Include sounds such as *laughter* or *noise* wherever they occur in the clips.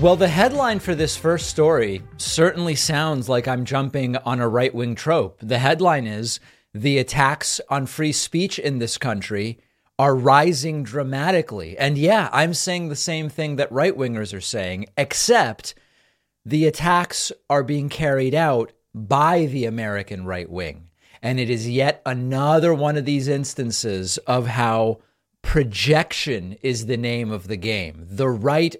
Well, the headline for this first story certainly sounds like I'm jumping on a right wing trope. The headline is The attacks on free speech in this country are rising dramatically. And yeah, I'm saying the same thing that right wingers are saying, except the attacks are being carried out by the American right wing. And it is yet another one of these instances of how projection is the name of the game. The right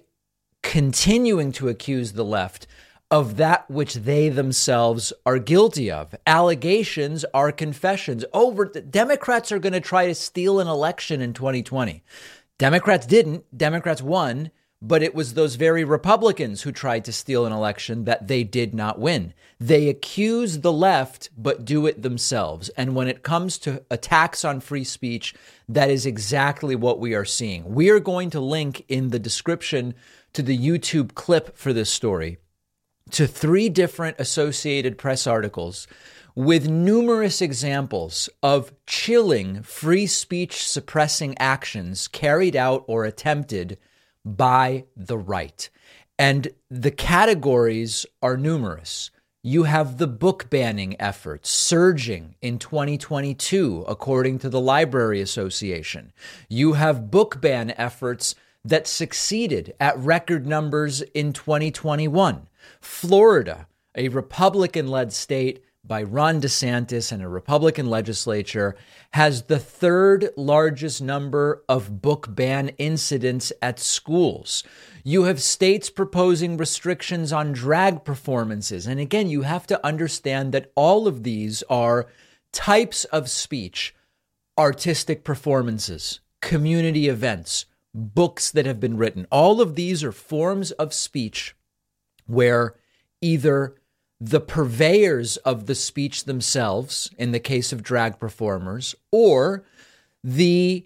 continuing to accuse the left of that which they themselves are guilty of. Allegations are confessions. Over Democrats are going to try to steal an election in 2020. Democrats didn't. Democrats won, but it was those very Republicans who tried to steal an election that they did not win. They accuse the left, but do it themselves. And when it comes to attacks on free speech, that is exactly what we are seeing. We are going to link in the description to the YouTube clip for this story to three different Associated Press articles with numerous examples of chilling free speech suppressing actions carried out or attempted by the right. And the categories are numerous. You have the book banning efforts surging in 2022, according to the Library Association. You have book ban efforts that succeeded at record numbers in 2021. Florida, a Republican led state by Ron DeSantis and a Republican legislature, has the third largest number of book ban incidents at schools. You have states proposing restrictions on drag performances. And again, you have to understand that all of these are types of speech, artistic performances, community events, books that have been written. All of these are forms of speech where either the purveyors of the speech themselves, in the case of drag performers, or the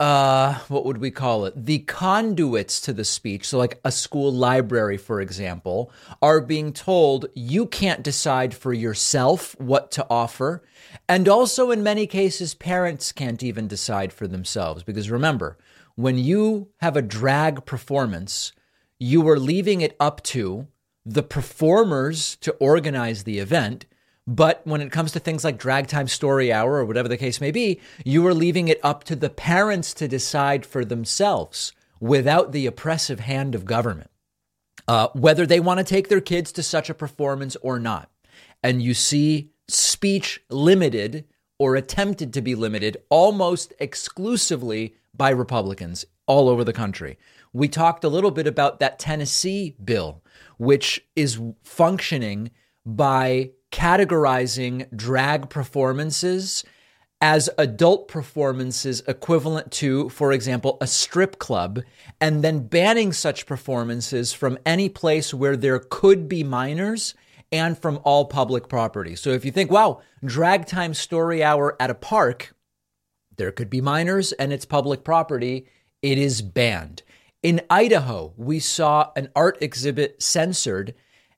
uh, what would we call it? The conduits to the speech, so like a school library, for example, are being told you can't decide for yourself what to offer. And also, in many cases, parents can't even decide for themselves. Because remember, when you have a drag performance, you are leaving it up to the performers to organize the event. But when it comes to things like drag time story hour or whatever the case may be, you are leaving it up to the parents to decide for themselves without the oppressive hand of government uh, whether they want to take their kids to such a performance or not. And you see speech limited or attempted to be limited almost exclusively by Republicans all over the country. We talked a little bit about that Tennessee bill, which is functioning by categorizing drag performances as adult performances equivalent to, for example, a strip club, and then banning such performances from any place where there could be minors and from all public property. So if you think, wow, drag time story hour at a park, there could be minors and it's public property. It is banned. In Idaho, we saw an art exhibit censored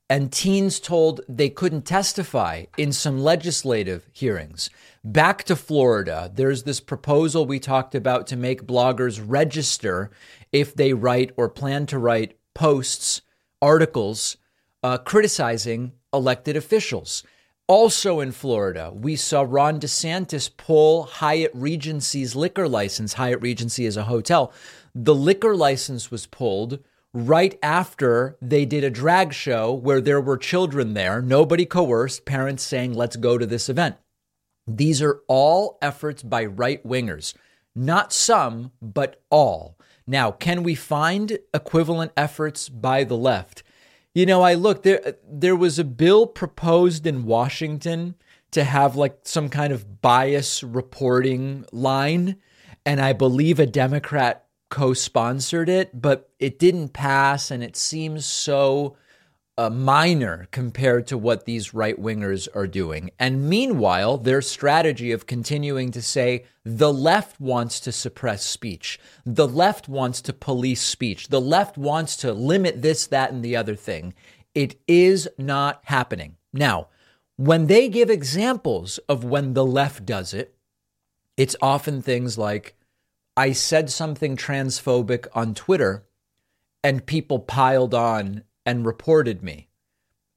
and teens told they couldn't testify in some legislative hearings. Back to Florida, there's this proposal we talked about to make bloggers register if they write or plan to write posts, articles uh, criticizing elected officials. Also in Florida, we saw Ron DeSantis pull Hyatt Regency's liquor license. Hyatt Regency is a hotel. The liquor license was pulled right after they did a drag show where there were children there, nobody coerced, parents saying, let's go to this event. These are all efforts by right wingers, not some, but all. Now, can we find equivalent efforts by the left? You know, I looked there there was a bill proposed in Washington to have like some kind of bias reporting line and I believe a Democrat co-sponsored it, but it didn't pass and it seems so uh, minor compared to what these right wingers are doing. And meanwhile, their strategy of continuing to say the left wants to suppress speech, the left wants to police speech, the left wants to limit this, that, and the other thing. It is not happening. Now, when they give examples of when the left does it, it's often things like, I said something transphobic on Twitter and people piled on and reported me.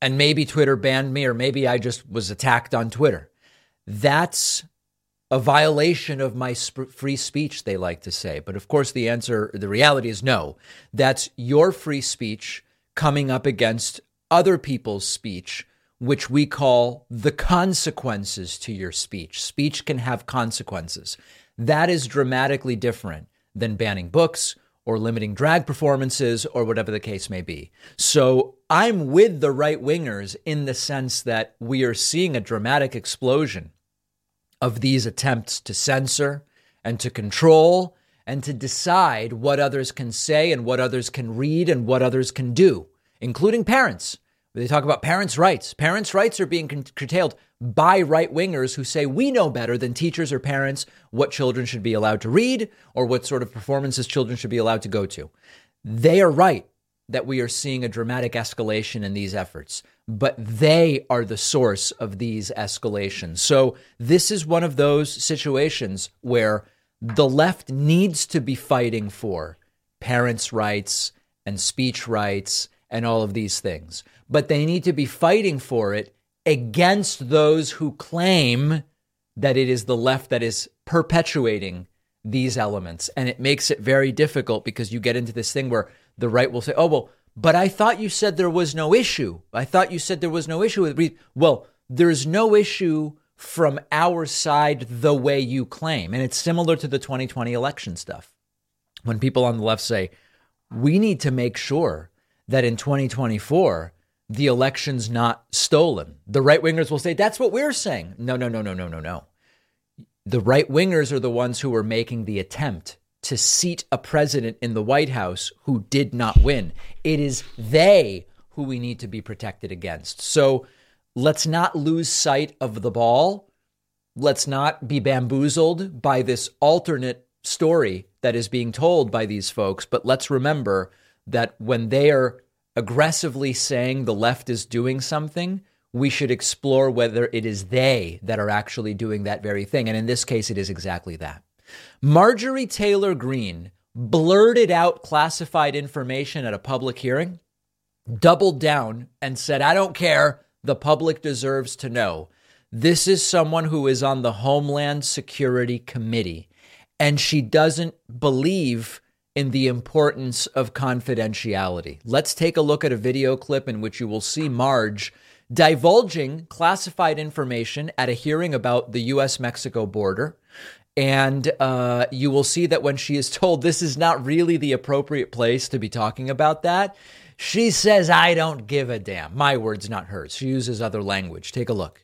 And maybe Twitter banned me, or maybe I just was attacked on Twitter. That's a violation of my sp- free speech, they like to say. But of course, the answer, the reality is no. That's your free speech coming up against other people's speech, which we call the consequences to your speech. Speech can have consequences. That is dramatically different than banning books or limiting drag performances or whatever the case may be. So I'm with the right wingers in the sense that we are seeing a dramatic explosion of these attempts to censor and to control and to decide what others can say and what others can read and what others can do, including parents. They talk about parents' rights. Parents' rights are being curtailed by right wingers who say we know better than teachers or parents what children should be allowed to read or what sort of performances children should be allowed to go to. They are right that we are seeing a dramatic escalation in these efforts, but they are the source of these escalations. So, this is one of those situations where the left needs to be fighting for parents' rights and speech rights and all of these things but they need to be fighting for it against those who claim that it is the left that is perpetuating these elements. And it makes it very difficult because you get into this thing where the right will say, oh, well, but I thought you said there was no issue. I thought you said there was no issue with Well, there's no issue from our side the way you claim. And it's similar to the 2020 election stuff. When people on the left say, we need to make sure that in 2024, the election's not stolen. The right wingers will say, that's what we're saying. No, no, no, no, no, no, no. The right wingers are the ones who are making the attempt to seat a president in the White House who did not win. It is they who we need to be protected against. So let's not lose sight of the ball. Let's not be bamboozled by this alternate story that is being told by these folks. But let's remember that when they are aggressively saying the left is doing something, we should explore whether it is they that are actually doing that very thing. And in this case, it is exactly that. Marjorie Taylor Greene blurted out classified information at a public hearing, doubled down, and said, I don't care. The public deserves to know. This is someone who is on the Homeland Security Committee, and she doesn't believe in the importance of confidentiality. Let's take a look at a video clip in which you will see Marge divulging classified information at a hearing about the US Mexico border. And uh, you will see that when she is told this is not really the appropriate place to be talking about that, she says, I don't give a damn. My words, not hers. She uses other language. Take a look.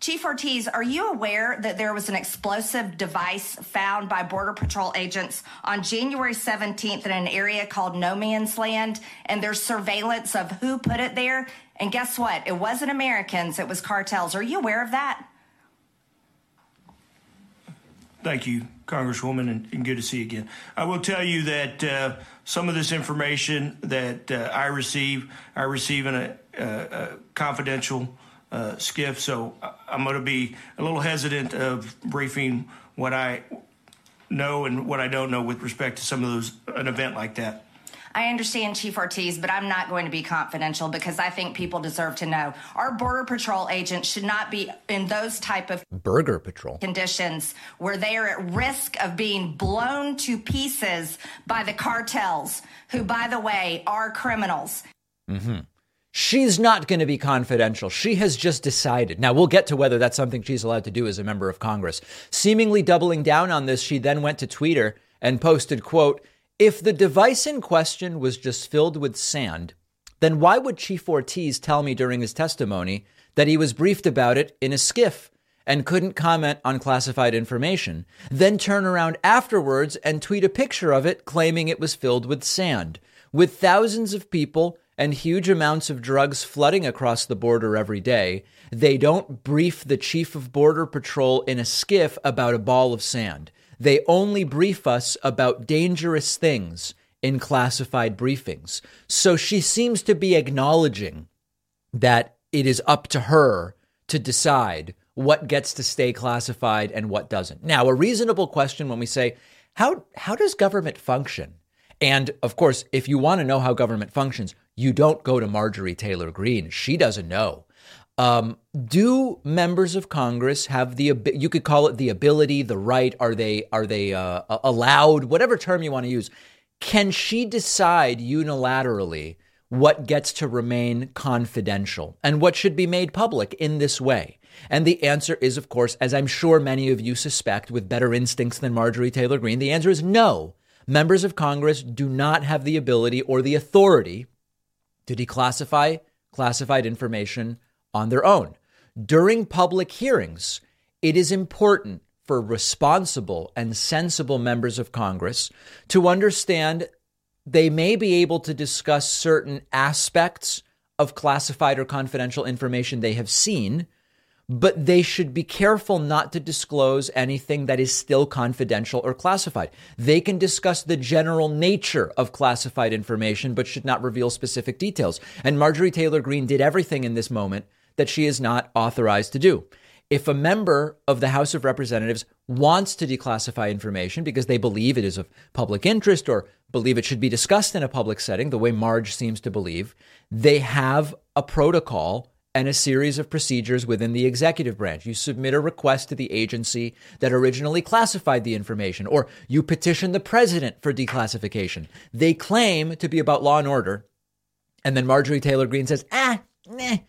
Chief Ortiz, are you aware that there was an explosive device found by Border Patrol agents on January 17th in an area called No Man's Land? And there's surveillance of who put it there. And guess what? It wasn't Americans, it was cartels. Are you aware of that? Thank you, Congresswoman, and, and good to see you again. I will tell you that uh, some of this information that uh, I receive, I receive in a, a confidential uh, SCIF. So I'm going to be a little hesitant of briefing what I know and what I don't know with respect to some of those an event like that. I understand, Chief Ortiz, but I'm not going to be confidential because I think people deserve to know. Our Border Patrol agents should not be in those type of Burger Patrol conditions where they are at risk of being blown to pieces by the cartels, who, by the way, are criminals. Mm-hmm. She's not going to be confidential. She has just decided. Now, we'll get to whether that's something she's allowed to do as a member of Congress. Seemingly doubling down on this, she then went to Twitter and posted, quote, if the device in question was just filled with sand, then why would Chief Ortiz tell me during his testimony that he was briefed about it in a SCIF and couldn't comment on classified information, then turn around afterwards and tweet a picture of it claiming it was filled with sand? With thousands of people and huge amounts of drugs flooding across the border every day, they don't brief the chief of Border Patrol in a SCIF about a ball of sand. They only brief us about dangerous things in classified briefings. So she seems to be acknowledging that it is up to her to decide what gets to stay classified and what doesn't. Now, a reasonable question when we say, how, how does government function? And of course, if you want to know how government functions, you don't go to Marjorie Taylor Greene. She doesn't know. Um, do members of Congress have the you could call it the ability, the right? Are they are they uh, allowed? Whatever term you want to use, can she decide unilaterally what gets to remain confidential and what should be made public in this way? And the answer is, of course, as I'm sure many of you suspect with better instincts than Marjorie Taylor Greene, the answer is no. Members of Congress do not have the ability or the authority to declassify classified information on their own. During public hearings, it is important for responsible and sensible members of Congress to understand they may be able to discuss certain aspects of classified or confidential information they have seen, but they should be careful not to disclose anything that is still confidential or classified. They can discuss the general nature of classified information, but should not reveal specific details. And Marjorie Taylor Greene did everything in this moment that she is not authorized to do. If a member of the House of Representatives wants to declassify information because they believe it is of public interest or believe it should be discussed in a public setting, the way Marge seems to believe, they have a protocol and a series of procedures within the executive branch. You submit a request to the agency that originally classified the information, or you petition the president for declassification. They claim to be about law and order. And then Marjorie Taylor Greene says, ah, meh,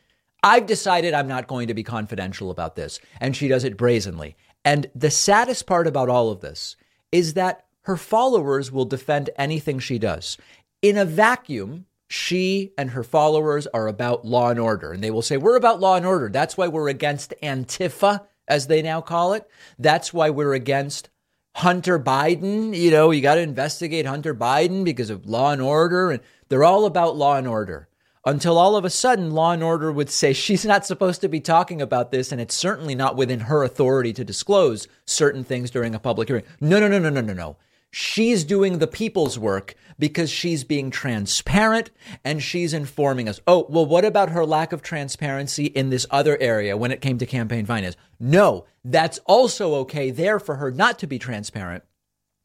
I've decided I'm not going to be confidential about this. And she does it brazenly. And the saddest part about all of this is that her followers will defend anything she does. In a vacuum, she and her followers are about law and order. And they will say, We're about law and order. That's why we're against Antifa, as they now call it. That's why we're against Hunter Biden. You know, you got to investigate Hunter Biden because of law and order. And they're all about law and order until all of a sudden Law and Order would say *laughs* she's not supposed to be talking about this, and it's certainly not within her authority to disclose certain things during a public hearing. No, no, no, no, no, no, no. She's doing the people's work because she's being transparent and she's informing us. Oh, well, what about her lack of transparency in this other area when it came to campaign finance? No, that's also okay there for her not to be transparent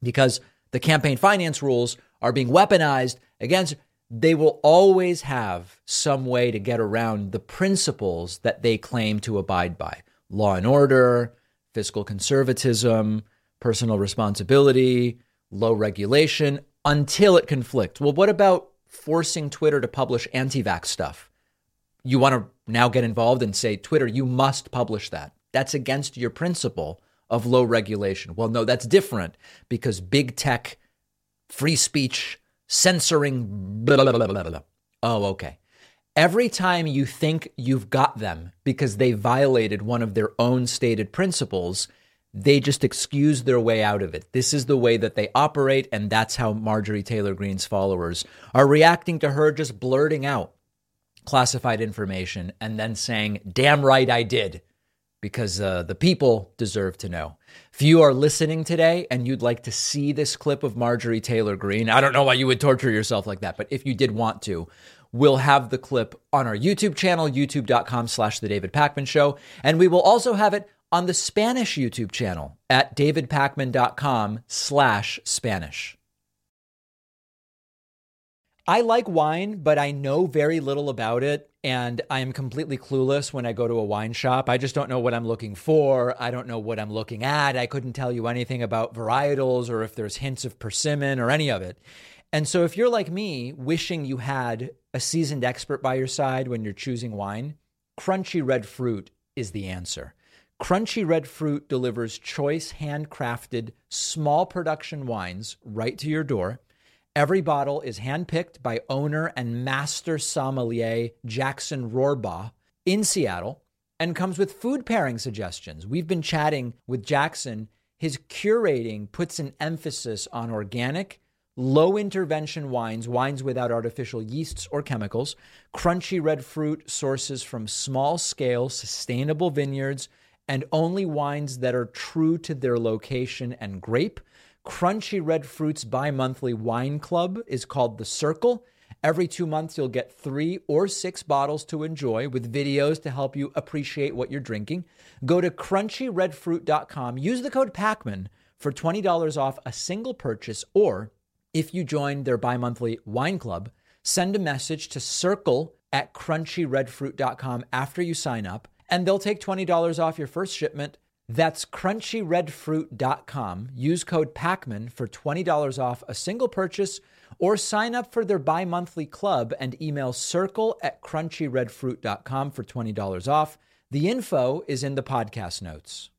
because the campaign finance rules are being weaponized against they will always have some way to get around the principles that they claim to abide by law and order, fiscal conservatism, personal responsibility, low regulation until it conflicts. Well, what about forcing Twitter to publish anti vax stuff? You want to now get involved and say, Twitter, you must publish that. That's against your principle of low regulation. Well, no, that's different because big tech, free speech, censoring blah, blah, blah. Oh, okay. Every time you think you've got them because they violated one of their own stated principles, they just excuse their way out of it. This is the way that they operate, and that's how Marjorie Taylor Greene's followers are reacting to her just blurting out classified information and then saying, damn right I did because uh, the people deserve to know. If you are listening today and you'd like to see this clip of Marjorie Taylor Greene, I don't know why you would torture yourself like that, but if you did want to, we'll have the clip on our YouTube channel, youtube.com slash The David Pakman Show. And we will also have it on the Spanish YouTube channel at davidpakman.com slash Spanish. I like wine, but I know very little about it. And I am completely clueless when I go to a wine shop. I just don't know what I'm looking for. I don't know what I'm looking at. I couldn't tell you anything about varietals or if there's hints of persimmon or any of it. And so, if you're like me, wishing you had a seasoned expert by your side when you're choosing wine, Crunchy Red Fruit is the answer. Crunchy Red Fruit delivers choice, handcrafted, small production wines right to your door. Every bottle is handpicked by owner and master sommelier Jackson Rohrbaugh in Seattle and comes with food pairing suggestions. We've been chatting with Jackson. His curating puts an emphasis on organic, low intervention wines, wines without artificial yeasts or chemicals, crunchy red fruit sources from small scale, sustainable vineyards, and only wines that are true to their location and grape. Crunchy Red Fruit's bi monthly wine club is called The Circle. Every two months, you'll get three or six bottles to enjoy with videos to help you appreciate what you're drinking. Go to crunchyredfruit.com, use the code PAKMAN for $20 off a single purchase, or If you join their bi monthly wine club, send a message to circle at crunchyredfruit.com after you sign up, and they'll take $20 off your first shipment. That's crunchyredfruit.com. Use code PAKMAN for $20 off a single purchase or sign up for their bi monthly club and email circle at crunchyredfruit.com for $20 off. The info is in the podcast notes.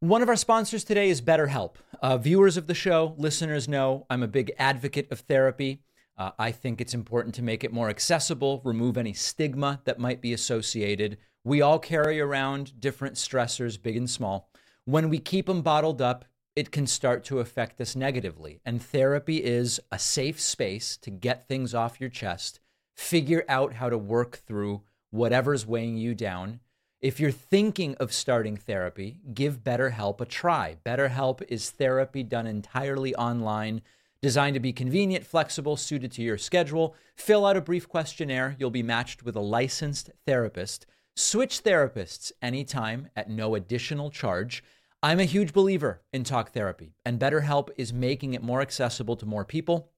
One of our sponsors today is BetterHelp. Uh, viewers of the show, listeners know I'm a big advocate of therapy. Uh, I think it's important to make it more accessible, remove any stigma that might be associated. We all carry around different stressors, big and small. When we keep them bottled up, it can start to affect us negatively. And therapy is a safe space to get things off your chest, figure out how to work through whatever's weighing you down if you're thinking of starting therapy, give BetterHelp a try. BetterHelp is therapy done entirely online, designed to be convenient, flexible, suited to your schedule. Fill out a brief questionnaire. You'll be matched with a licensed therapist. Switch therapists anytime at no additional charge. I'm a huge believer in talk therapy, and BetterHelp is making it more accessible to more people.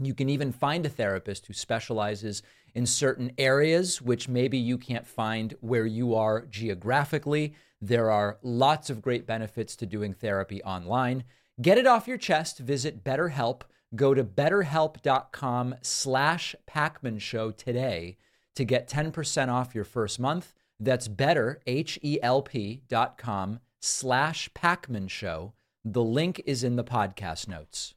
You can even find a therapist who specializes in certain areas, which maybe you can't find where you are geographically. There are lots of great benefits to doing therapy online. Get it off your chest. Visit BetterHelp. Go to betterhelp.com slash Show today to get 10% off your first month. That's better, H-E-L-P dot com slash Pakman Show. The link is in the podcast notes.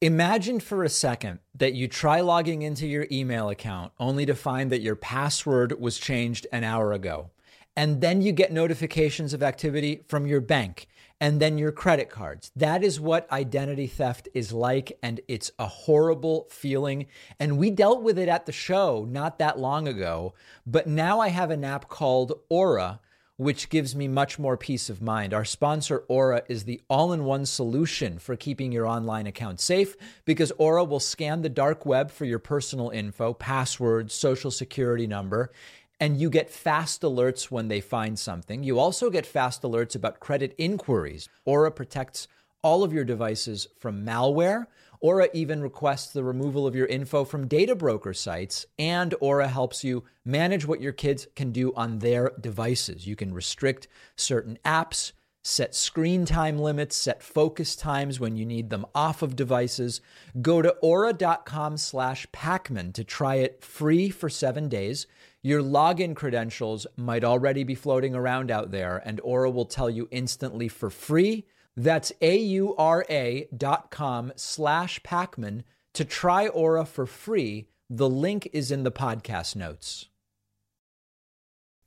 Imagine for a second that you try logging into your email account only to find that your password was changed an hour ago. And then you get notifications of activity from your bank and then your credit cards. That is what identity theft is like. And it's a horrible feeling. And we dealt with it at the show not that long ago. But now I have an app called Aura which gives me much more peace of mind. Our sponsor, Aura, is the all in one solution for keeping your online account safe because Aura will scan the dark web for your personal info, passwords, social security number, and you get fast alerts when they find something. You also get fast alerts about credit inquiries. Aura protects all of your devices from malware Aura even requests the removal of your info from data broker sites, and Aura helps you manage what your kids can do on their devices. You can restrict certain apps, set screen time limits, set focus times when you need them off of devices. Go to aura.com slash Pakman to try it free for seven days. Your login credentials might already be floating around out there, and Aura will tell you instantly for free that's A-U-R-A dot com slash Pakman to try Aura for free. The link is in the podcast notes.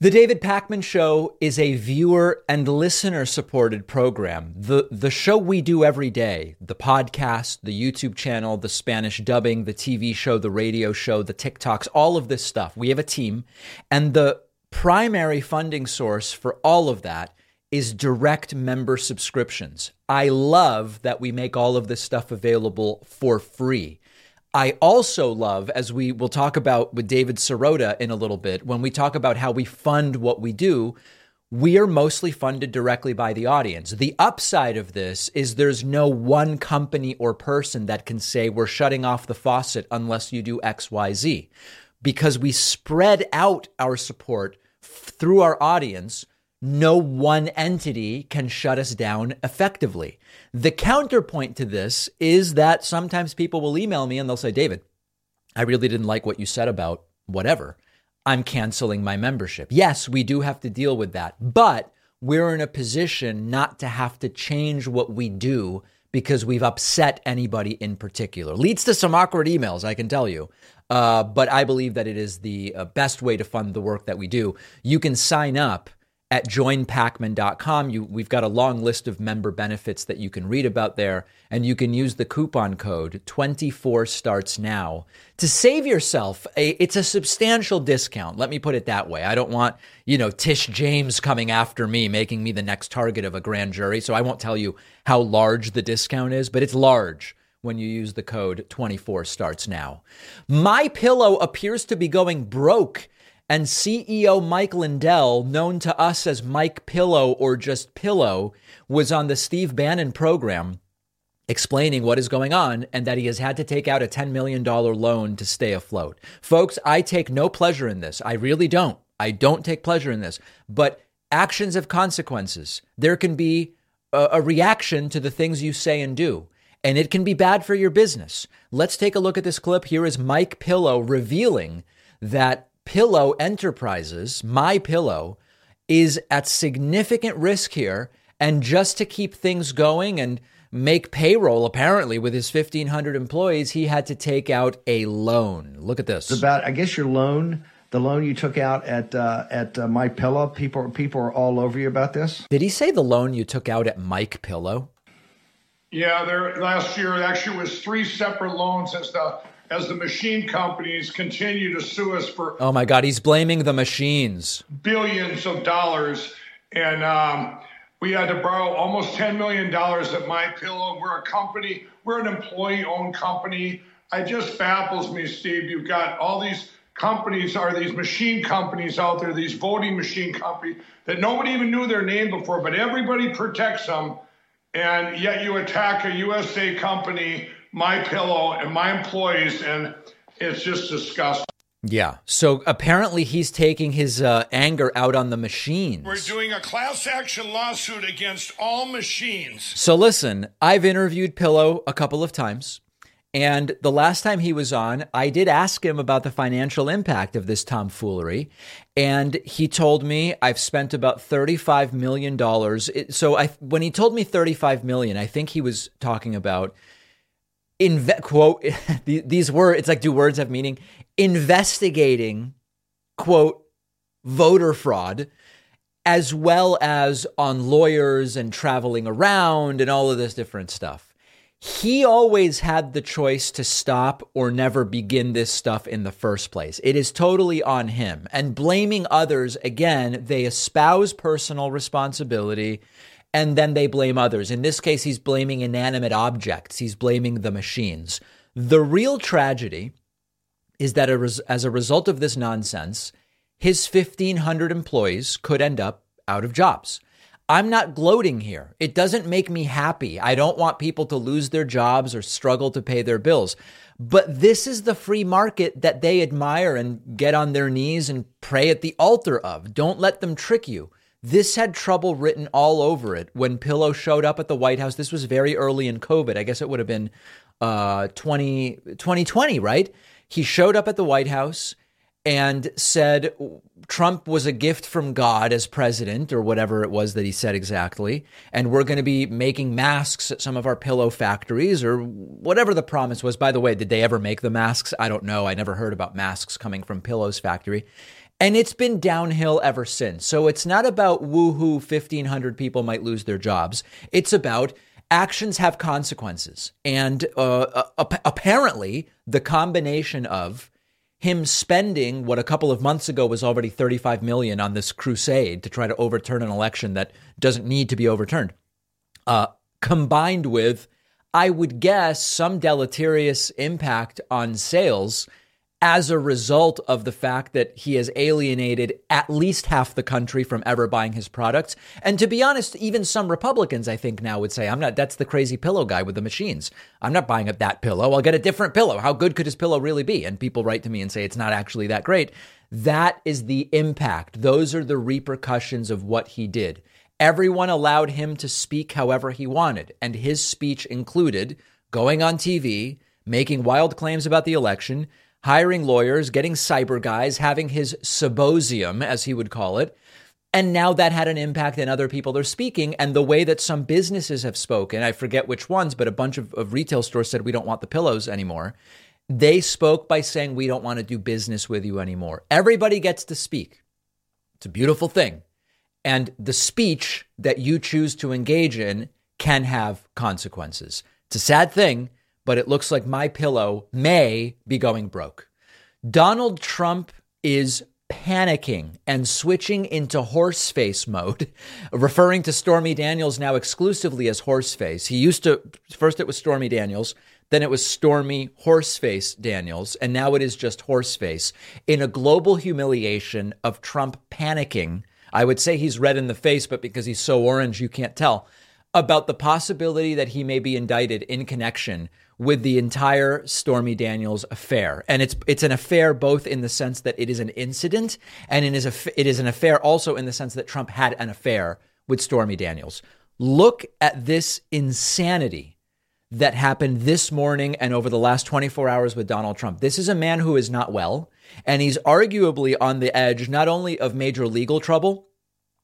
The David Pakman Show is a viewer and listener supported program. The, the show we do every day, the podcast, the YouTube channel, the Spanish dubbing, the TV show, the radio show, the TikToks, all of this stuff. We have a team. And the primary funding source for all of that is direct member subscriptions. I love that we make all of this stuff available for free. I also love, as we will talk about with David Sirota in a little bit, when we talk about how we fund what we do, we are mostly funded directly by the audience. The upside of this is there's no one company or person that can say we're shutting off the faucet unless you do XYZ because we spread out our support through our audience no one entity can shut us down effectively. The counterpoint to this is that sometimes people will email me and they'll say, David, I really didn't like what you said about whatever. I'm canceling my membership. Yes, we do have to deal with that, but we're in a position not to have to change what we do because we've upset anybody in particular. Leads to some awkward emails, I can tell you. Uh, but I believe that it is the uh, best way to fund the work that we do. You can sign up at joinpakman.com. You, we've got a long list of member benefits that you can read about there, and you can use the coupon code 24 starts now to save yourself. A, it's a substantial discount. Let me put it that way. I don't want, you know, Tish James coming after me, making me the next target of a grand jury. So I won't tell you how large the discount is, but it's large when you use the code 24 starts now. My pillow appears to be going broke and CEO Mike Lindell, known to us as Mike Pillow or just Pillow, was on the Steve Bannon program. explaining what is going on and that he has had to take out a $10 million loan to stay afloat. Folks, I take no pleasure in this. I really don't. I don't take pleasure in this. But actions have consequences. There can be a, a reaction to the things you say and do and it can be bad for your business. Let's take a look at this clip. Here is Mike Pillow revealing that Pillow Enterprises, My Pillow, is at significant risk here. And just to keep things going and make payroll, apparently, with his 1,500 employees, he had to take out a loan. Look at this. It's about, I guess, your loan. The loan you took out at uh, at uh, My Pillow, people people are all over you about this. Did he say the loan you took out at Mike Pillow? Yeah, there last year actually was three separate loans as the as the machine companies continue to sue us for. Oh my God, he's blaming the machines. Billions of dollars, and um, we had to borrow almost ten million dollars at My Pillow. We're a company. We're an employee-owned company. It just baffles me, Steve. You've got all these companies are these machine companies out there, these voting machine companies that nobody even knew their name before, but everybody protects them and yet you attack a USA company, my pillow, and my employees, and it's just disgusting. Yeah. So apparently he's taking his uh, anger out on the machines. We're doing a class action lawsuit against all machines. So listen, I've interviewed Pillow a couple of times. And the last time he was on, I did ask him about the financial impact of this tomfoolery. And he told me I've spent about $35 million. So I, when he told me 35 million, I think he was talking about, inve- quote, *laughs* these words, it's like, do words have meaning? Investigating, quote, voter fraud as well as on lawyers and traveling around and all of this different stuff he always had the choice to stop or never begin this stuff in the first place. It is totally on him. And blaming others, again, they espouse personal responsibility and then they blame others. In this case, he's blaming inanimate objects, he's blaming the machines. The real tragedy is that as a result of this nonsense, his 1,500 employees could end up out of jobs. I'm not gloating here. It doesn't make me happy. I don't want people to lose their jobs or struggle to pay their bills. But this is the free market that they admire and get on their knees and pray at the altar of. Don't let them trick you. This had trouble written all over it when Pillow showed up at the White House. This was very early in COVID. I guess it would have been uh, 20, 2020, right? He showed up at the White House and said Trump was a gift from God as president, or whatever it was that he said exactly. And we're going to be making masks at some of our pillow factories, or whatever the promise was. By the way, did they ever make the masks? I don't know. I never heard about masks coming from Pillow's factory. And it's been downhill ever since. So it's not about woohoo, 1,500 people might lose their jobs. It's about actions have consequences. And uh, apparently, the combination of him spending what a couple of months ago was already 35 million on this crusade to try to overturn an election that doesn't need to be overturned uh, combined with i would guess some deleterious impact on sales as a result of the fact that he has alienated at least half the country from ever buying his products. And to be honest, even some Republicans, I think, now would say, I'm not, that's the crazy pillow guy with the machines. I'm not buying up that pillow. I'll get a different pillow. How good could his pillow really be? And people write to me and say it's not actually that great. That is the impact. Those are the repercussions of what he did. Everyone allowed him to speak however he wanted. And his speech included going on TV, making wild claims about the election hiring lawyers, getting cyber guys, having his symposium, as he would call it. And now that had an impact in other people they're speaking and the way that some businesses have spoken. I forget which ones, but a bunch of, of retail stores said, we don't want the pillows anymore. They spoke by saying, we don't want to do business with you anymore. Everybody gets to speak. It's a beautiful thing. And the speech that you choose to engage in can have consequences. It's a sad thing, but it looks like my pillow may be going broke. Donald Trump is panicking and switching into horseface mode, *laughs* referring to Stormy Daniels now exclusively as horseface. He used to, first it was Stormy Daniels, then it was Stormy Horseface Daniels, and now it is just Horseface. In a global humiliation of Trump panicking, I would say he's red in the face, but because he's so orange, you can't tell about the possibility that he may be indicted in connection with the entire Stormy Daniels affair. And it's it's an affair both in the sense that it is an incident and it is a, it is an affair also in the sense that Trump had an affair with Stormy Daniels. Look at this insanity that happened this morning and over the last 24 hours with Donald Trump. This is a man who is not well, and he's arguably on the edge not only of major legal trouble,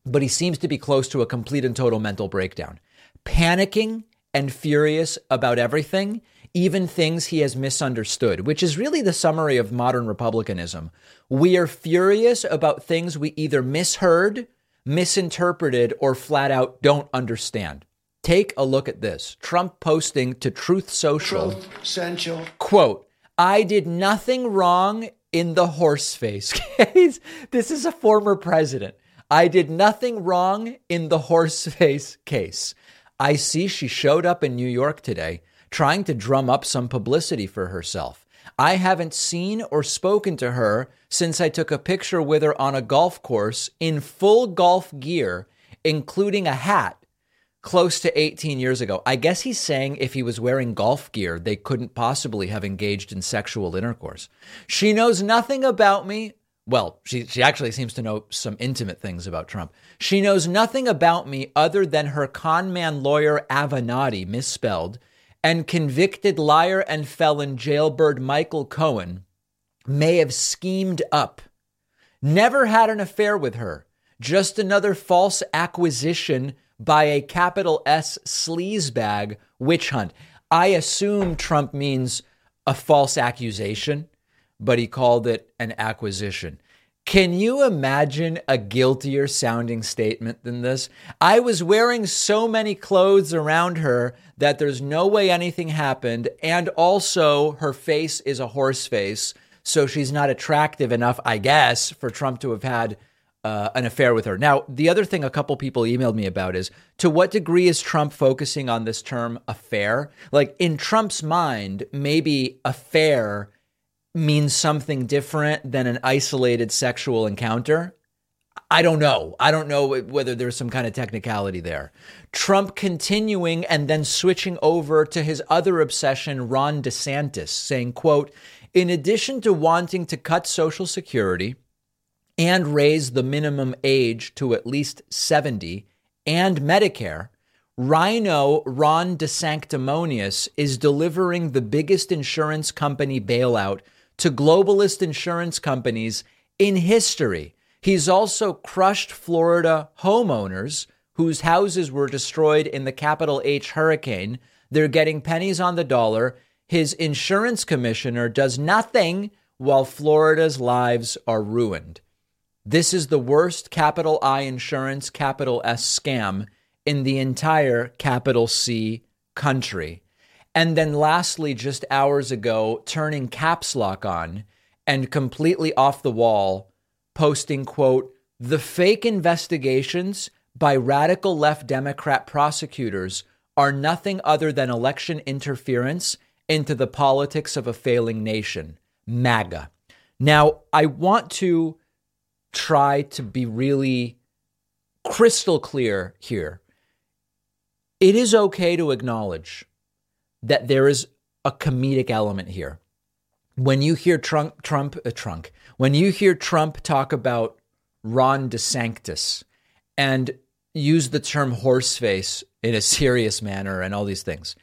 but he seems to be close to a complete and total mental breakdown. Panicking and furious about everything, even things he has misunderstood, which is really the summary of modern republicanism. We are furious about things we either misheard, misinterpreted, or flat out don't understand. Take a look at this. Trump posting to Truth Social. Truth Central. Quote, I did nothing wrong in the horse face *laughs* case. this is a former president. I did nothing wrong in the horse face case. I see she showed up in New York today trying to drum up some publicity for herself. I haven't seen or spoken to her since I took a picture with her on a golf course in full golf gear, including a hat close to 18 years ago. I guess he's saying if he was wearing golf gear, they couldn't possibly have engaged in sexual intercourse. She knows nothing about me. Well, she, she actually seems to know some intimate things about Trump. She knows nothing about me other than her conman lawyer Avenatti, misspelled, and convicted liar and felon jailbird Michael Cohen may have schemed up. Never had an affair with her. Just another false acquisition by a capital S sleazebag witch hunt. I assume Trump means a false accusation, but he called it an acquisition. Can you imagine a guiltier sounding statement than this? I was wearing so many clothes around her that there's no way anything happened. And also, her face is a horse face. So she's not attractive enough, I guess, for Trump to have had uh, an affair with her. Now, the other thing a couple people emailed me about is to what degree is Trump focusing on this term affair? Like in Trump's mind, maybe affair means something different than an isolated sexual encounter. I don't know. I don't know whether there's some kind of technicality there. Trump continuing and then switching over to his other obsession, Ron DeSantis, saying, quote, in addition to wanting to cut Social Security, and raise the minimum age to at least 70 and Medicare, RINO Ron DeSanctimonious is delivering the biggest insurance company bailout to globalist insurance companies in history. He's also crushed Florida homeowners whose houses were destroyed in the capital H hurricane. They're getting pennies on the dollar. His insurance commissioner does nothing while Florida's lives are ruined. This is the worst capital I insurance, capital S scam in the entire capital C country. And then, lastly, just hours ago, turning caps lock on and completely off the wall, posting, quote, the fake investigations by radical left Democrat prosecutors are nothing other than election interference into the politics of a failing nation. MAGA. Now, I want to try to be really crystal clear here. It is okay to acknowledge that there is a comedic element here. When you hear Trump, Trump, uh, when you hear Trump talk about Ron DeSantis and use the term horseface in a serious manner and all these things,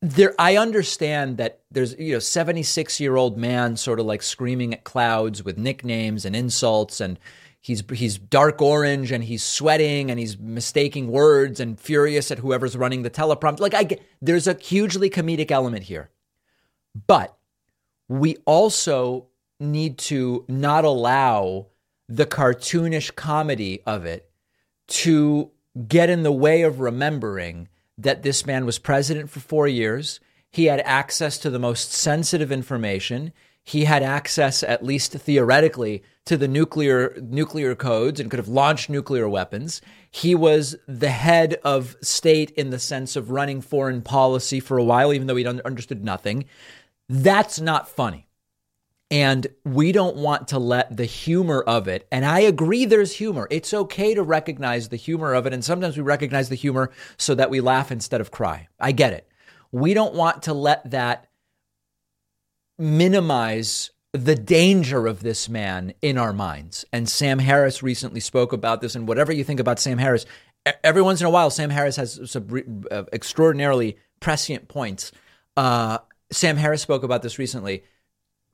there I understand that there's you know 76 year old man sort of like screaming at clouds with nicknames and insults and he's he's dark orange and he's sweating and he's mistaking words and furious at whoever's running the teleprompter like I there's a hugely comedic element here but we also need to not allow the cartoonish comedy of it to get in the way of remembering that this man was president for four years. He had access to the most sensitive information. He had access, at least theoretically, to the nuclear nuclear codes and could have launched nuclear weapons. He was the head of state in the sense of running foreign policy for a while, even though he understood nothing. That's not funny. And we don't want to let the humor of it, and I agree there's humor. It's okay to recognize the humor of it. And sometimes we recognize the humor so that we laugh instead of cry. I get it. We don't want to let that minimize the danger of this man in our minds. And Sam Harris recently spoke about this. And whatever you think about Sam Harris, every once in a while, Sam Harris has some uh, extraordinarily prescient points. Uh, Sam Harris spoke about this recently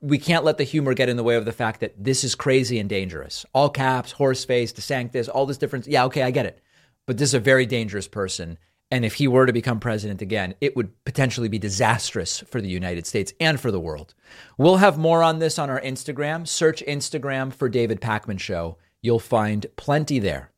we can't let the humor get in the way of the fact that this is crazy and dangerous. All caps, horse face, DeSantis, all this difference. Yeah, okay, I get it. But this is a very dangerous person. And if he were to become president again, it would potentially be disastrous for the United States and for the world. We'll have more on this on our Instagram. Search Instagram for David Pakman Show. You'll find plenty there.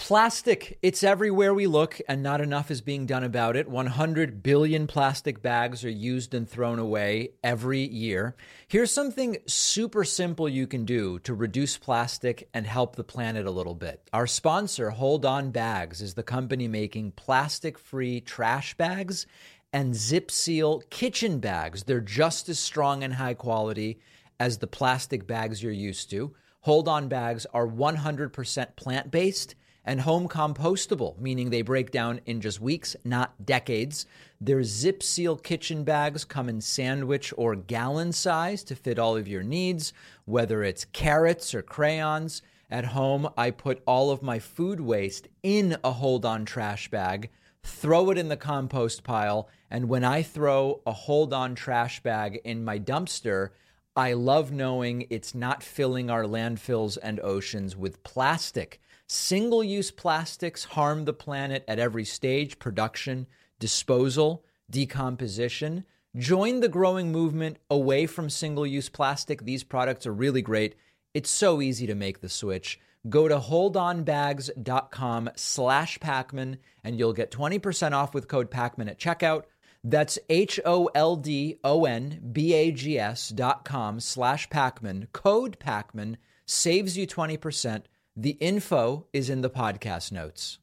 Plastic, it's everywhere we look, and not enough is being done about it. 100 billion plastic bags are used and thrown away every year. Here's something super simple you can do to reduce plastic and help the planet a little bit. Our sponsor, HoldOn Bags, is the company making plastic free trash bags and zip seal kitchen bags. They're just as strong and high quality as the plastic bags you're used to. HoldOn bags are 100% plant based and home compostable, meaning they break down in just weeks, not decades. Their zip seal kitchen bags come in sandwich or gallon size to fit all of your needs, whether it's carrots or crayons. At home, I put all of my food waste in a hold on trash bag, throw it in the compost pile, and when I throw a hold on trash bag in my dumpster, I love knowing it's not filling our landfills and oceans with plastic Single use plastics harm the planet at every stage production, disposal, decomposition. Join the growing movement away from single use plastic. These products are really great. It's so easy to make the switch. Go to holdonbags.com slash Pakman and you'll get 20% off with code Pakman at checkout. That's H O L D O N B A G S dot com slash Pakman. Code Pakman saves you 20%. The info is in the podcast notes.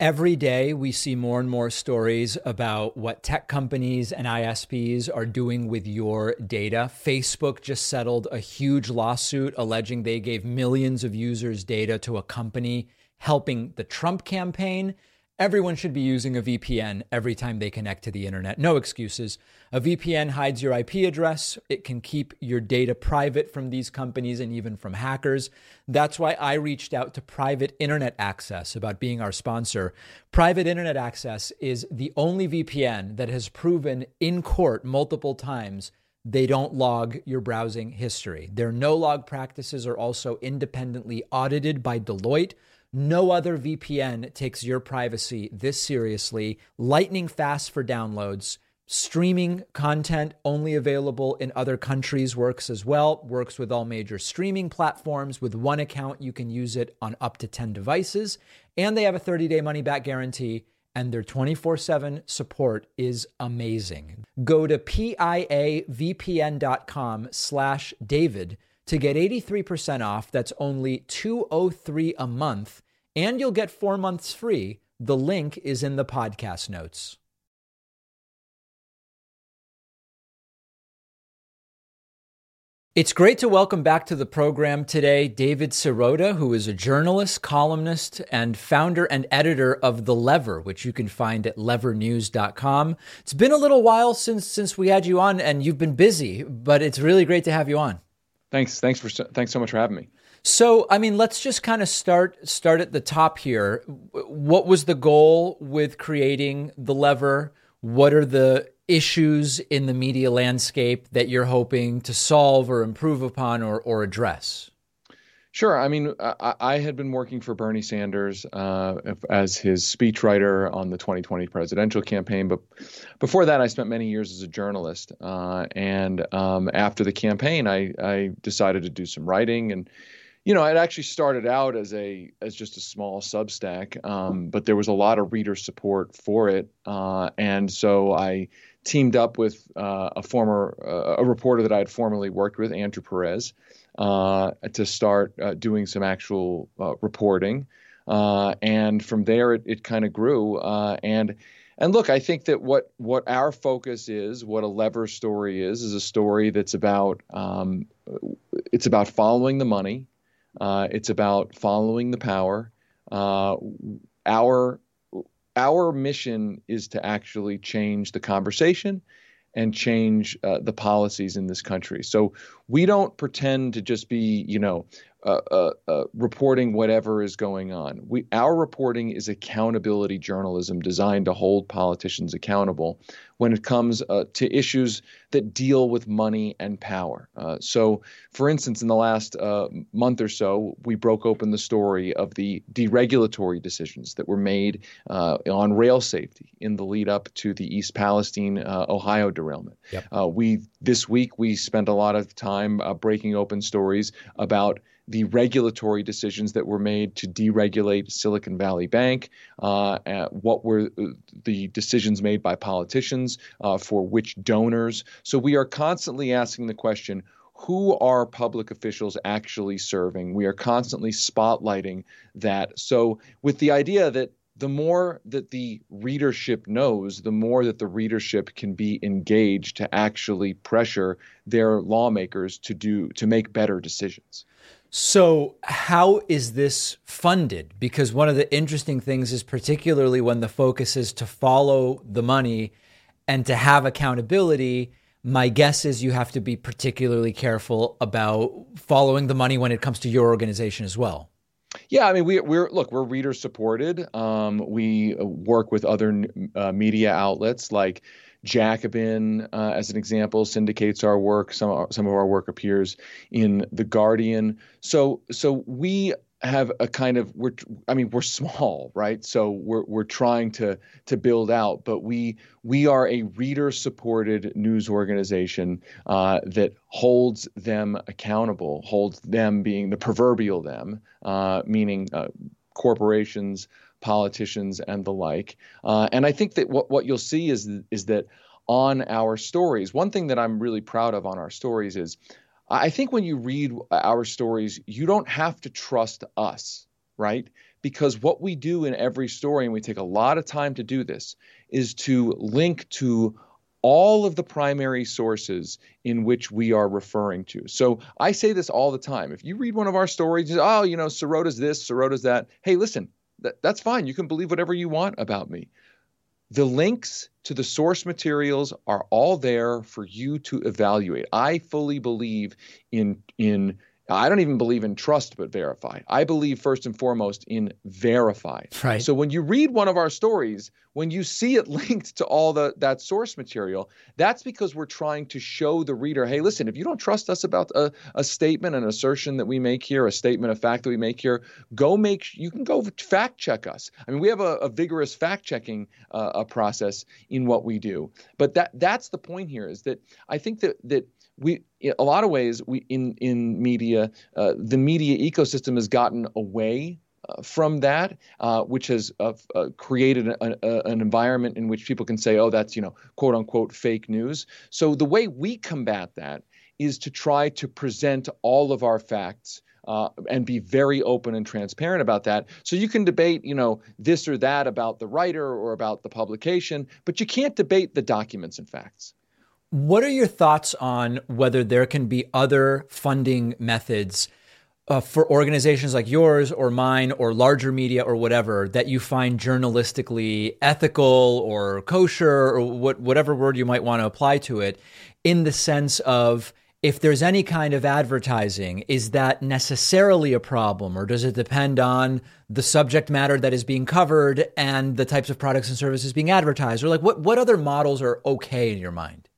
Every day, we see more and more stories about what tech companies and ISPs are doing with your data. Facebook just settled a huge lawsuit alleging they gave millions of users' data to a company helping the Trump campaign Everyone should be using a VPN every time they connect to the internet. No excuses. A VPN hides your IP address. It can keep your data private from these companies and even from hackers. That's why I reached out to Private Internet Access about being our sponsor. Private Internet Access is the only VPN that has proven in court multiple times they don't log your browsing history. Their no log practices are also independently audited by Deloitte no other VPN takes your privacy this seriously. Lightning fast for downloads. Streaming content only available in other countries works as well. Works with all major streaming platforms. With one account, you can use it on up to 10 devices. And they have a 30 day money back guarantee. And their 24 7 support is amazing. Go to piavpn.com slash David to get 83% off. That's only 203 a month and you'll get 4 months free. The link is in the podcast notes. It's great to welcome back to the program today David Sirota, who is a journalist, columnist, and founder and editor of The Lever, which you can find at levernews.com. It's been a little while since since we had you on and you've been busy, but it's really great to have you on. Thanks. Thanks for thanks so much for having me. So, I mean, let's just kind of start start at the top here. What was the goal with creating the lever? What are the issues in the media landscape that you're hoping to solve or improve upon or, or address? Sure. I mean, I, I, had been working for Bernie Sanders uh, as his speechwriter on the 2020 presidential campaign, but before that, I spent many years as a journalist. Uh, and um, after the campaign, I, I, decided to do some writing, and you know, it actually started out as a as just a small Substack, um, but there was a lot of reader support for it, uh, and so I teamed up with uh, a former uh, a reporter that I had formerly worked with, Andrew Perez to start uh, doing some actual uh, reporting. Uh, and from there, it, it kind of grew. and and look, I think that what what our focus is, what a lever story is, is a story that's about um, it's about following the money, uh, it's about following the power. Uh, our our mission is to actually change the conversation and change uh, the policies in this country. So we don't pretend to just be, you know, uh, uh, uh, reporting whatever is going on. We, our reporting is accountability journalism designed to hold politicians accountable when it comes uh, to issues that deal with money and power. Uh, so, for instance, in the last uh, month or so, we broke open the story of the deregulatory decisions that were made on rail safety in the lead up to the East Palestine, Ohio derailment. Yep. we this week we spent a lot of time breaking open stories about the regulatory decisions that were made to deregulate Silicon Valley Bank, uh, what were uh, the decisions made by politicians uh, for which donors. So we are constantly asking the question who are public officials actually serving? We are constantly spotlighting that. So, with the idea that the more that the readership knows, the more that the readership can be engaged to actually pressure their lawmakers to do to make better decisions. So, how is this funded? Because one of the interesting things is, particularly when the focus is to follow the money and to have accountability, my guess is you have to be particularly careful about following the money when it comes to your organization as well. Yeah, I mean, we, we're look, we're reader supported. Um, we work with other uh, media outlets like Jacobin, uh, as an example, syndicates our work. Some some of our work appears in the Guardian. So so we have a kind of we're I mean we're small, right? So we're we're trying to to build out, but we we are a reader supported news organization uh, that holds them accountable, holds them being the proverbial them, uh, meaning uh, corporations, politicians and the like. Uh, and I think that what, what you'll see is is that on our stories, one thing that I'm really proud of on our stories is I think when you read our stories, you don't have to trust us, right? Because what we do in every story, and we take a lot of time to do this, is to link to all of the primary sources in which we are referring to. So I say this all the time. If you read one of our stories, oh, you know, Sirota's this, Sirota's that. Hey, listen, that, that's fine. You can believe whatever you want about me. The links to the source materials are all there for you to evaluate. I fully believe in in I don't even believe in trust but verify. I believe first and foremost in verify. Right. So when you read one of our stories, when you see it *laughs* linked to all the that source material, that's because we're trying to show the reader, hey, listen, if you don't trust us about a, a statement, an assertion that we make here, a statement of fact that we make here, go make you can go fact check us. I mean, we have a, a vigorous fact checking uh, process in what we do. But that that's the point here is that I think that that we in a lot of ways we in in media uh, the media ecosystem has gotten away uh, from that, uh, which has uh, uh created an environment in which people can say, "Oh, that's you know, quote unquote, fake news." So the way we combat that is to try to present all of our facts. Uh, and be very open and transparent about that. So you can debate, you know, this or that about the writer or about the publication, but you can't debate the documents and facts. What are your thoughts on whether there can be other funding methods uh, for organizations like yours or mine or larger media or whatever that you find journalistically ethical or kosher or what, whatever word you might want to apply to it, in the sense of if there's any kind of advertising, is that necessarily a problem, or does it depend on the subject matter that is being covered and the types of products and services being advertised? Or like what, what other models are okay in your mind?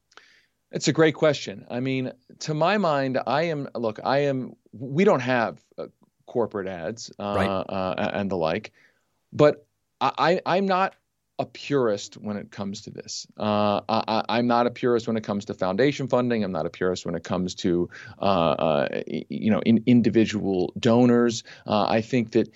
It's a great question. I mean, to my mind, I am look. I am. We don't have uh, corporate ads uh, right. uh, and the like, but I, I'm not a purist when it comes to this. Uh, I, am not a purist when it comes to foundation funding. I'm not a purist when it comes to uh, uh, you know in, individual donors. Uh, I think that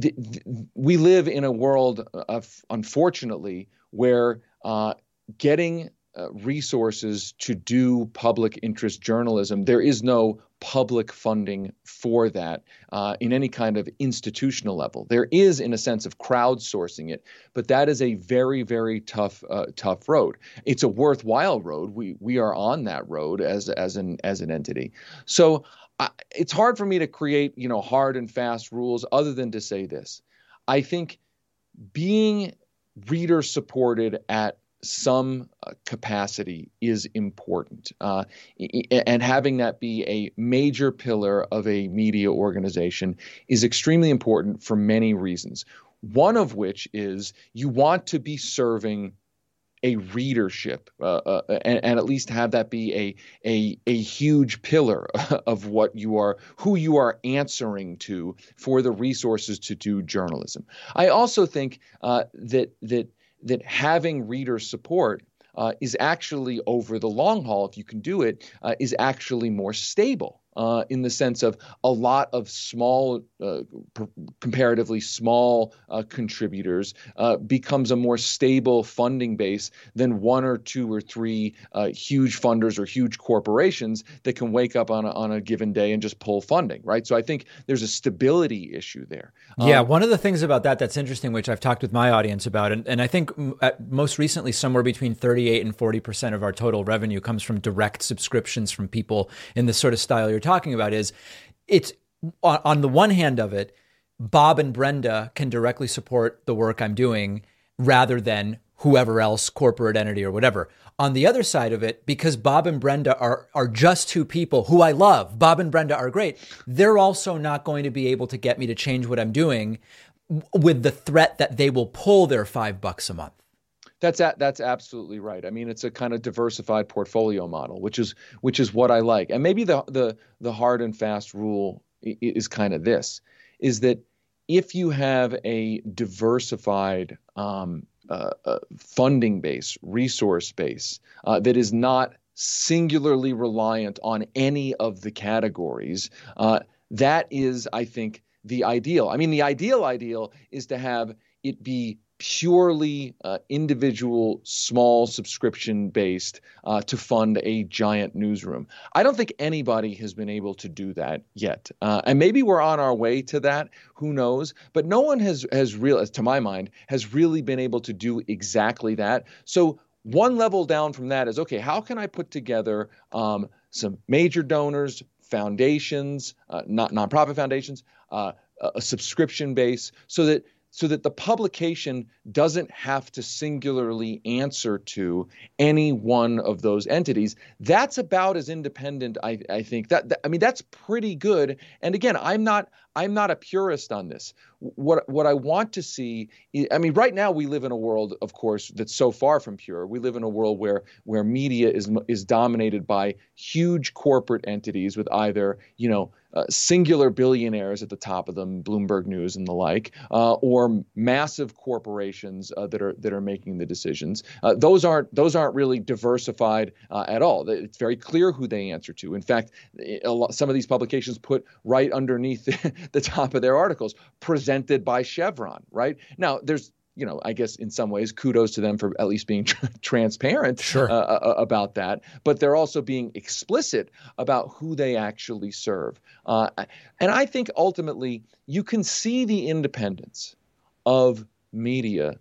th- th- we live in a world of unfortunately where uh, getting uh, resources to do public interest journalism. There is no public funding for that uh, in any kind of institutional level. There is, in a sense, of crowdsourcing it, but that is a very, very tough, uh, tough road. It's a worthwhile road. We we are on that road as as an as an entity. So I, it's hard for me to create you know hard and fast rules other than to say this. I think being reader supported at some uh, capacity is important. Uh, and having that be a major pillar of a media organization is extremely important for many reasons. One of which is you want to be serving a readership uh, uh, and, and, at least have that be a, a, a huge pillar *laughs* of what you are who you are answering to for the resources to do journalism. I also think uh, that that that having reader support uh, is actually over the long haul, if you can do it, uh, is actually more stable uh, in the sense of a lot of small, uh, comparatively small uh, contributors uh, becomes a more stable funding base than one or two or three uh, huge funders or huge corporations that can wake up on a, on a given day and just pull funding, right? So I think there's a stability issue there. Yeah, um, one of the things about that that's interesting, which I've talked with my audience about, and, and I think most recently, somewhere between 38 and 40% of our total revenue comes from direct subscriptions from people in the sort of style you're talking about is it's on the one hand of it, Bob and Brenda can directly support the work I'm doing rather than whoever else, corporate entity or whatever. On the other side of it, because Bob and Brenda are are just two people who I love, Bob and Brenda are great. They're also not going to be able to get me to change what I'm doing with the threat that they will pull their 5 bucks a month. That's a, that's absolutely right. I mean, it's a kind of diversified portfolio model, which is which is what I like. And maybe the the the hard and fast rule is kind of this: is that if you have a diversified um, uh, uh, funding base, resource base uh, that is not singularly reliant on any of the categories, uh, that is, I think, the ideal. I mean, the ideal ideal is to have it be purely uh, individual, small subscription based uh, to fund a giant newsroom. I don't think anybody has been able to do that yet, uh, and maybe we're on our way to that. Who knows? But no one has has real, to my mind, has really been able to do exactly that. So one level down from that is okay. How can I put together um, some major donors, foundations, uh, not nonprofit foundations, uh, a subscription base, so that so that the publication doesn't have to singularly answer to any one of those entities. That's about as independent, I, I think. That, that I mean, that's pretty good. And again, I'm not I'm not a purist on this. What what I want to see, I mean, right now we live in a world, of course, that's so far from pure. We live in a world where where media is is dominated by huge corporate entities with either you know uh, singular billionaires at the top of them, Bloomberg News and the like, uh, or massive corporations uh, that are that are making the decisions. Uh, those aren't those aren't really diversified uh, at all. It's very clear who they answer to. In fact, lot, some of these publications put right underneath *laughs* the, top of their articles, presented by Chevron. Right now, there's you know, I guess in some ways, kudos to them for at least being tr- *laughs* transparent sure. uh, uh, about that. But they're also being explicit about who they actually serve. Uh, and I think ultimately you can see the independence of media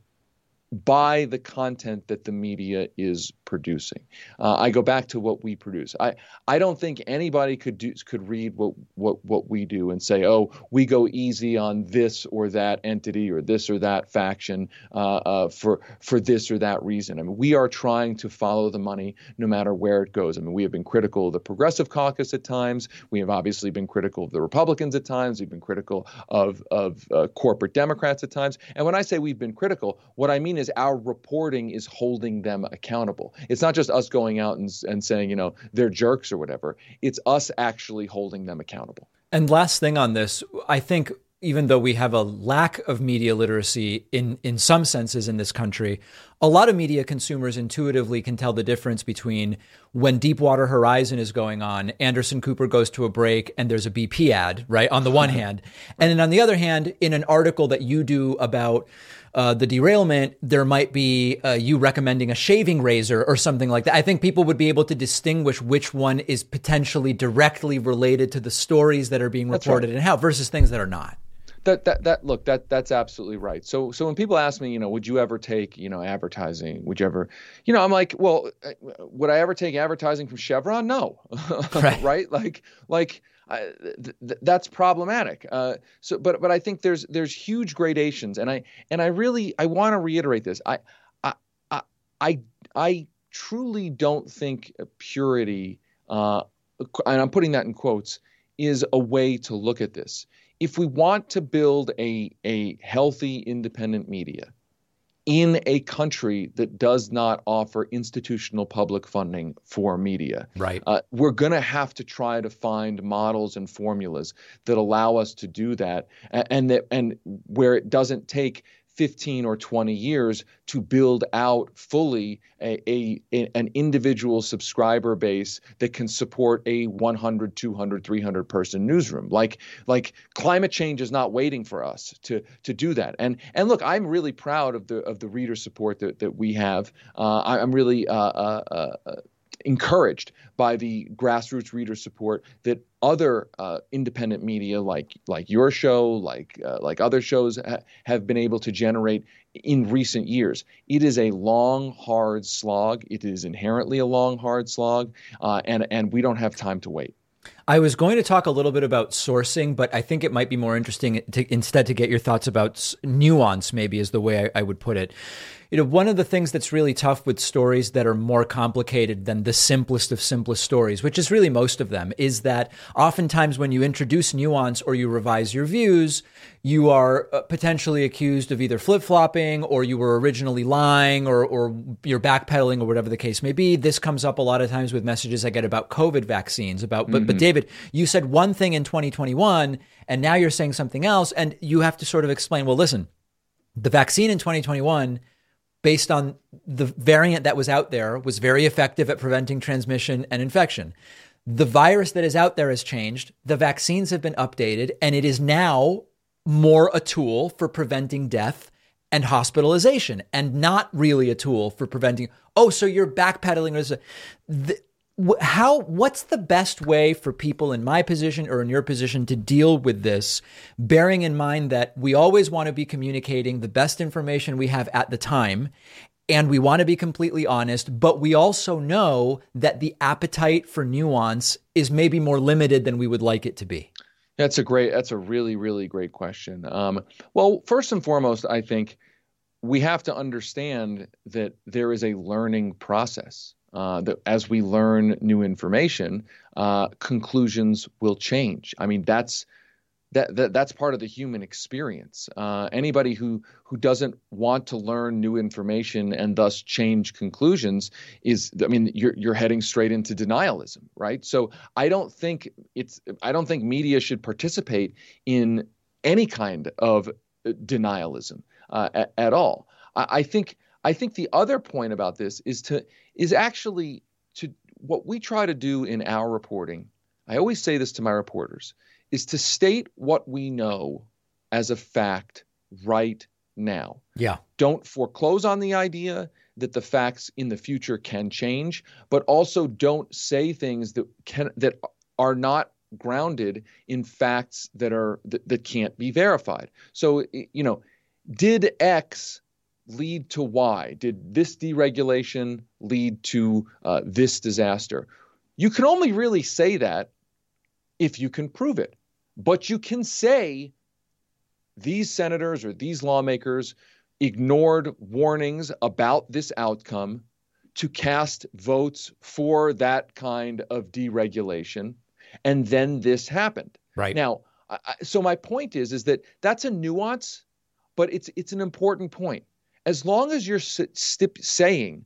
by the content that the media is producing. Uh, I go back to what we produce. I, I don't think anybody could do could read what, what what we do and say, oh, we go easy on this or that entity or this or that faction uh, uh, for for this or that reason. I mean, we are trying to follow the money no matter where it goes. I mean, we have been critical of the Progressive Caucus at times. We have obviously been critical of the Republicans at times. We've been critical of of uh, corporate Democrats at times. And when I say we've been critical, what I mean is our reporting is holding them accountable. It's not just us going out and, and saying, you know, they're jerks or whatever. It's us actually holding them accountable. And last thing on this, I think even though we have a lack of media literacy in in some senses in this country, a lot of media consumers intuitively can tell the difference between when Deepwater Horizon is going on, Anderson Cooper goes to a break and there's a BP ad, right? On the one *laughs* hand. And then on the other hand, in an article that you do about uh, the derailment, there might be uh, you recommending a shaving razor or something like that. I think people would be able to distinguish which one is potentially directly related to the stories that are being reported right. and how versus things that are not that that that look that that's absolutely right. So so when people ask me, you know, would you ever take you know advertising? Would you ever, you know, I'm like, well, uh, would I ever take advertising from Chevron? No, *laughs* right. right? Like like. I, th- th- that's problematic. Uh, so, but but I think there's there's huge gradations, and I and I really I want to reiterate this. I I I I, I truly don't think purity, uh, and I'm putting that in quotes, is a way to look at this if we want to build a, a healthy independent media in a country that does not offer institutional public funding for media, right? Uh, we're going to have to try to find models and formulas that allow us to do that, and, and that and where it doesn't take 15 or 20 years to build out fully a, a, a, an individual subscriber base that can support a 100 200 300 person newsroom. Like like climate change is not waiting for us to to do that. And and look i'm really proud of the of the reader support that, that we have. Uh, i'm really uh, uh, uh encouraged by the grassroots reader support that other uh, independent media like like your show, like uh, like other shows ha- have been able to generate in recent years. It is a long, hard slog. It is inherently a long, hard slog, uh, and and we don't have time to wait. I was going to talk a little bit about sourcing, but I think it might be more interesting to, instead to get your thoughts about nuance, maybe is the way I, I would put it you know, one of the things that's really tough with stories that are more complicated than the simplest of simplest stories, which is really most of them, is that oftentimes when you introduce nuance or you revise your views, you are uh, potentially accused of either flip flopping or you were originally lying or, or you're backpedaling or whatever the case may be. This comes up a lot of times with messages I get about COVID vaccines. About, but, mm-hmm. but David, you said one thing in 2021 and now you're saying something else, and you have to sort of explain. Well, listen, the vaccine in 2021 based on the variant that was out there was very effective at preventing transmission and infection. The virus that is out there has changed. The vaccines have been updated, and it is now more a tool for preventing death and hospitalization and not really a tool for preventing. Oh, so you're backpedaling. The, how what's the best way for people in my position or in your position to deal with this bearing in mind that we always want to be communicating the best information we have at the time and we want to be completely honest but we also know that the appetite for nuance is maybe more limited than we would like it to be? That's a great that's a really really great question. Um, well first and foremost i think we have to understand that there is a learning process uh, that as we learn new information, uh, conclusions will change. I mean, that's that, that that's part of the human experience. Uh, anybody who who doesn't want to learn new information and thus change conclusions is, I mean, you're you're heading straight into denialism, right? So I don't think it's I don't think media should participate in any kind of denialism uh, at, at, all. I, I think I think the other point about this is to is actually to what we try to do in our reporting. I always say this to my reporters is to state what we know as a fact right now. Yeah. Don't foreclose on the idea that the facts in the future can change, but also don't say things that can that are not grounded in facts that are that, that can't be verified. So you know, did X lead to Y? Did this deregulation lead to uh, this disaster? You can only really say that if you can prove it. But you can say these senators or these lawmakers ignored warnings about this outcome to cast votes for that kind of deregulation. And then this happened. Right. Now, I, so my point is, is that that's a nuance, but it's it's an important point as long as you're st- saying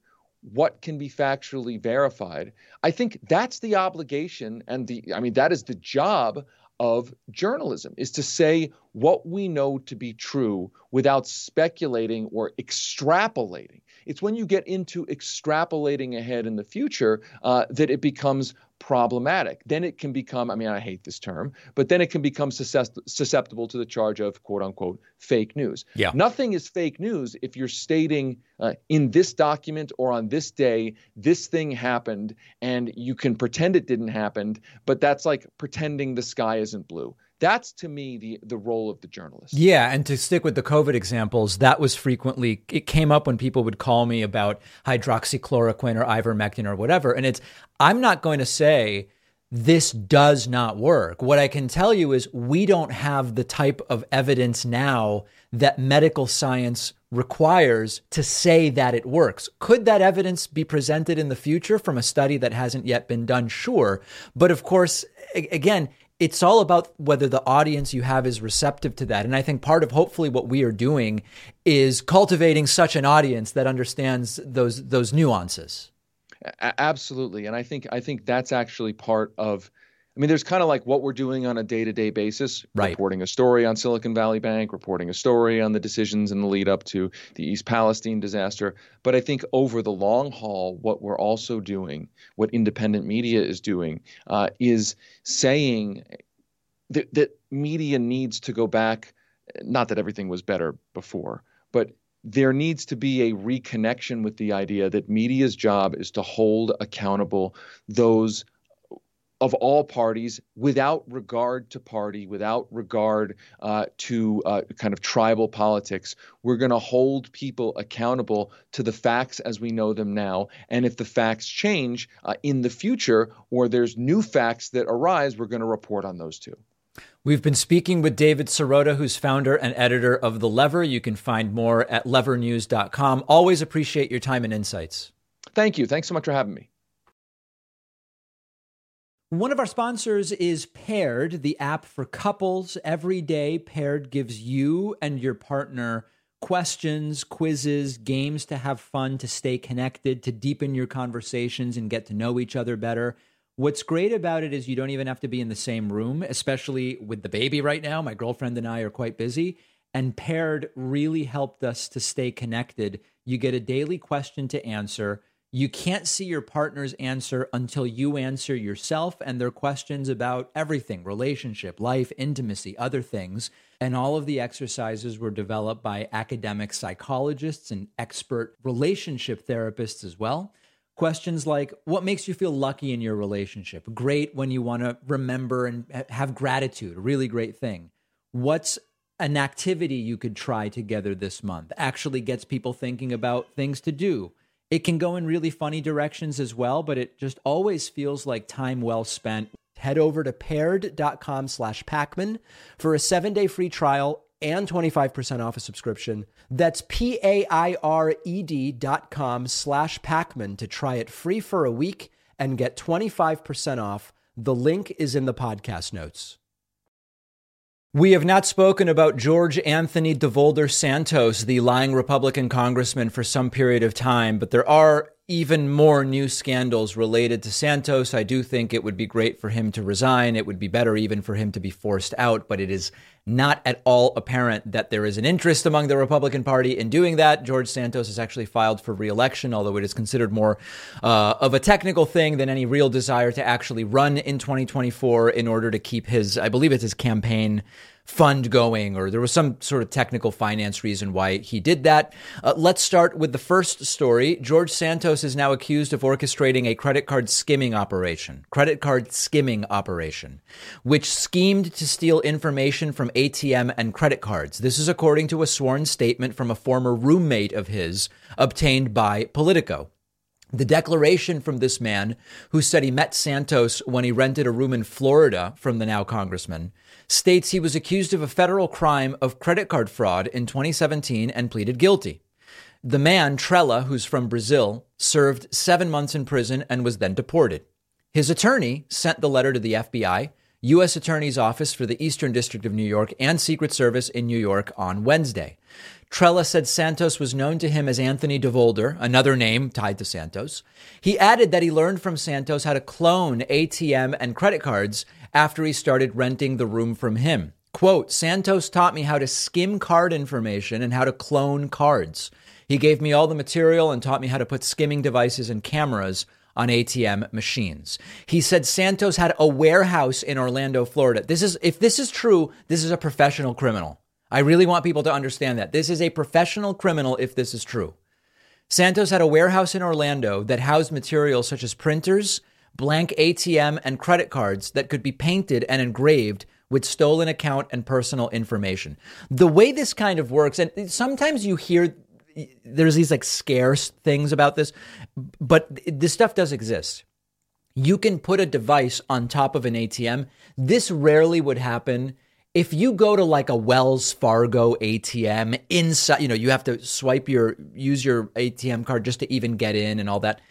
what can be factually verified, I think that's the obligation and the I mean that is the job of journalism is to say what we know to be true without speculating or extrapolating. It's when you get into extrapolating ahead in the future uh, that it becomes problematic. Then it can become, I mean, I hate this term, but then it can become susceptible to the charge of quote unquote fake news. Yeah. Nothing is fake news if you're stating uh, in this document or on this day, this thing happened, and you can pretend it didn't happen, but that's like pretending the sky isn't blue. That's to me the the role of the journalist. Yeah, and to stick with the COVID examples, that was frequently it came up when people would call me about hydroxychloroquine or ivermectin or whatever, and it's I'm not going to say this does not work. What I can tell you is we don't have the type of evidence now that medical science requires to say that it works. Could that evidence be presented in the future from a study that hasn't yet been done? Sure. But of course, again, it's all about whether the audience you have is receptive to that. And I think part of hopefully what we are doing is cultivating such an audience that understands those those nuances. Absolutely. And I think I think that's actually part of I mean, there's kind of like what we're doing on a day to day basis, right. reporting a story on Silicon Valley Bank, reporting a story on the decisions in the lead up to the East Palestine disaster. But I think over the long haul, what we're also doing, what independent media is doing, uh, is saying that, that media needs to go back. Not that everything was better before, but there needs to be a reconnection with the idea that media's job is to hold accountable those of all parties without regard to party, without regard uh, to uh, kind of tribal politics. We're going to hold people accountable to the facts as we know them now. And if the facts change uh, in the future or there's new facts that arise, we're going to report on those too. We've been speaking with David Sirota, who's founder and editor of The Lever. You can find more at levernews.com. Always appreciate your time and insights. Thank you. Thanks so much for having me. One of our sponsors is Paired, the app for couples. Every day, Paired gives you and your partner questions, quizzes, games to have fun, to stay connected, to deepen your conversations and get to know each other better. What's great about it is you don't even have to be in the same room, especially with the baby right now. My girlfriend and I are quite busy, and Paired really helped us to stay connected. You get a daily question to answer you can't see your partner's answer until you answer yourself and their questions about everything relationship, life, intimacy, other things. And all of the exercises were developed by academic psychologists and expert relationship therapists as well. Questions like what makes you feel lucky in your relationship? Great when you want to remember and have gratitude, a really great thing. What's an activity you could try together this month? Actually gets people thinking about things to do it can go in really funny directions as well, but it just always feels like time well spent. Head over to paired.com slash Pakman for a seven day free trial and 25% off a subscription. That's P A I R E D dot com slash Pakman to try it free for a week and get 25% off. The link is in the podcast notes. We have not spoken about George Anthony Devolder Santos, the lying Republican congressman, for some period of time, but there are even more new scandals related to Santos. I do think it would be great for him to resign. It would be better even for him to be forced out, but it is not at all apparent that there is an interest among the Republican Party in doing that. George Santos has actually filed for reelection, although it is considered more uh, of a technical thing than any real desire to actually run in 2024 in order to keep his, I believe it's his campaign fund going, or there was some sort of technical finance reason why he did that. Uh, let's start with the first story. George Santos is now accused of orchestrating a credit card skimming operation, credit card skimming operation, which schemed to steal information from ATM and credit cards. This is according to a sworn statement from a former roommate of his obtained by Politico. The declaration from this man, who said he met Santos when he rented a room in Florida from the now congressman, states he was accused of a federal crime of credit card fraud in 2017 and pleaded guilty. The man, Trelha, who's from Brazil, served seven months in prison and was then deported. His attorney sent the letter to the FBI, U.S. Attorney's Office for the Eastern District of New York, and Secret Service in New York on Wednesday. Trelha said Santos was known to him as Anthony Devolder, another name tied to Santos. He added that he learned from Santos how to clone ATM and credit cards after he started renting the room from him. Quote Santos taught me how to skim card information and how to clone cards. He gave me all the material and taught me how to put skimming devices and cameras on ATM machines. He said Santos had a warehouse in Orlando, Florida. This is if this is true, this is a professional criminal. I really want people to understand that. This is a professional criminal if this is true. Santos had a warehouse in Orlando that housed materials such as printers, blank ATM, and credit cards that could be painted and engraved with stolen account and personal information. The way this kind of works, and sometimes you hear there's these like scarce things about this, but this stuff does exist. You can put a device on top of an ATM. This rarely would happen if you go to like a Wells Fargo ATM inside, you know, you have to swipe your use your ATM card just to even get in and all that.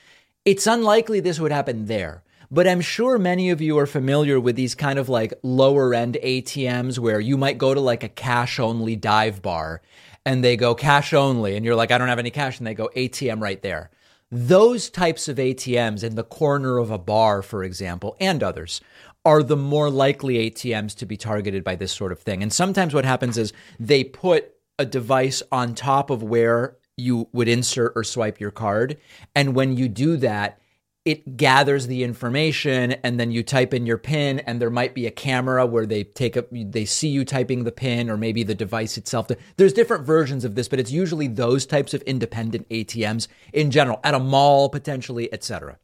It's unlikely this would happen there. But I'm sure many of you are familiar with these kind of like lower end ATMs where you might go to like a cash only dive bar and they go cash only and you're like I don't have any cash and they go ATM right there. Those types of ATMs in the corner of a bar for example and others are the more likely ATMs to be targeted by this sort of thing. And sometimes what happens is they put a device on top of where you would insert or swipe your card. And when you do that, it gathers the information and then you type in your pin and there might be a camera where they take up they see you typing the pin or maybe the device itself. There's different versions of this but it's usually those types of independent ATMs in general at a mall potentially etc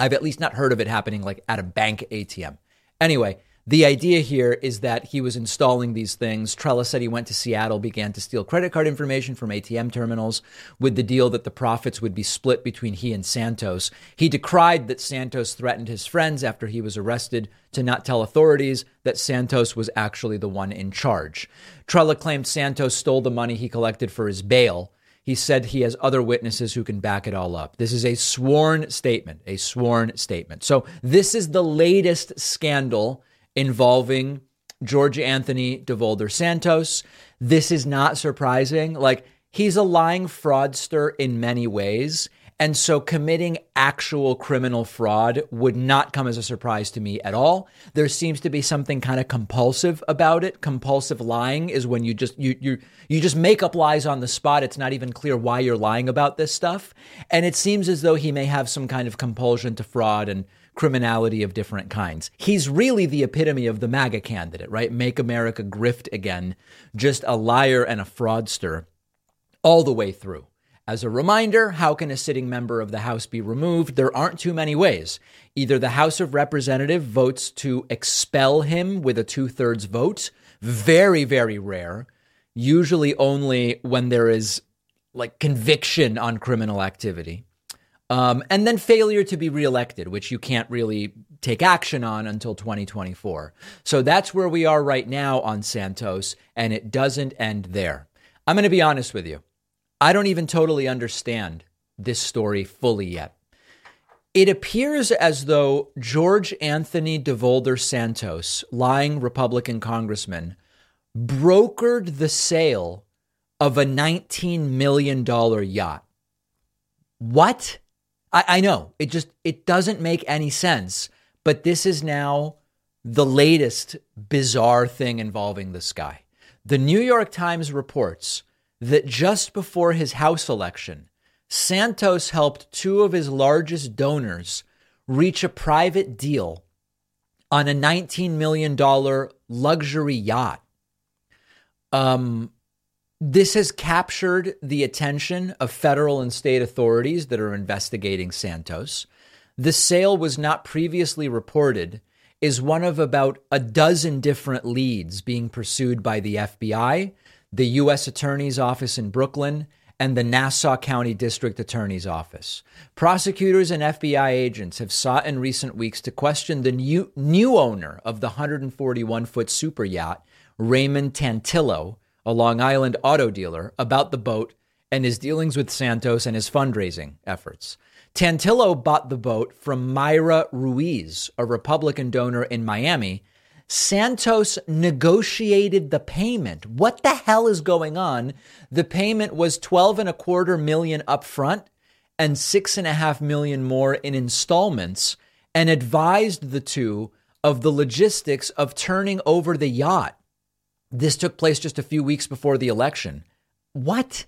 I've at least not heard of it happening like at a bank ATM Anyway, the idea here is that he was installing these things. Trelha said he went to Seattle, began to steal credit card information from ATM terminals with the deal that the profits would be split between he and Santos. He decried that Santos threatened his friends after he was arrested to not tell authorities that Santos was actually the one in charge. Trelha claimed Santos stole the money he collected for his bail. He said he has other witnesses who can back it all up. This is a sworn statement, a sworn statement. So, this is the latest scandal involving George Anthony Devolder Santos. This is not surprising. Like, he's a lying fraudster in many ways. And so committing actual criminal fraud would not come as a surprise to me at all. There seems to be something kind of compulsive about it. Compulsive lying is when you just you you you just make up lies on the spot. It's not even clear why you're lying about this stuff. And it seems as though he may have some kind of compulsion to fraud and criminality of different kinds. He's really the epitome of the MAGA candidate, right? Make America grift again. Just a liar and a fraudster all the way through. As a reminder, how can a sitting member of the House be removed? There aren't too many ways. Either the House of Representatives votes to expel him with a two thirds vote, very, very rare, usually only when there is like conviction on criminal activity. Um, and then failure to be reelected, which you can't really take action on until 2024. So that's where we are right now on Santos, and it doesn't end there. I'm going to be honest with you. I don't even totally understand this story fully yet. It appears as though George Anthony Devolder Santos, lying Republican congressman, brokered the sale of a $19 million yacht. What? I, I know it just it doesn't make any sense, but this is now the latest bizarre thing involving this guy. The New York Times reports that just before his House election, Santos helped two of his largest donors reach a private deal on a $19 million luxury yacht. Um, this has captured the attention of federal and state authorities that are investigating Santos. The sale was not previously reported, is one of about a dozen different leads being pursued by the FBI the U.S. Attorney's Office in Brooklyn, and the Nassau County District Attorney's Office. Prosecutors and FBI agents have sought in recent weeks to question the new, new owner of the 141 foot super yacht, Raymond Tantillo, a Long Island auto dealer, about the boat and his dealings with Santos and his fundraising efforts. Tantillo bought the boat from Myra Ruiz, a Republican donor in Miami, Santos negotiated the payment. What the hell is going on? The payment was 12 and a quarter million upfront and six and a half million more in installments and advised the two of the logistics of turning over the yacht. This took place just a few weeks before the election. What?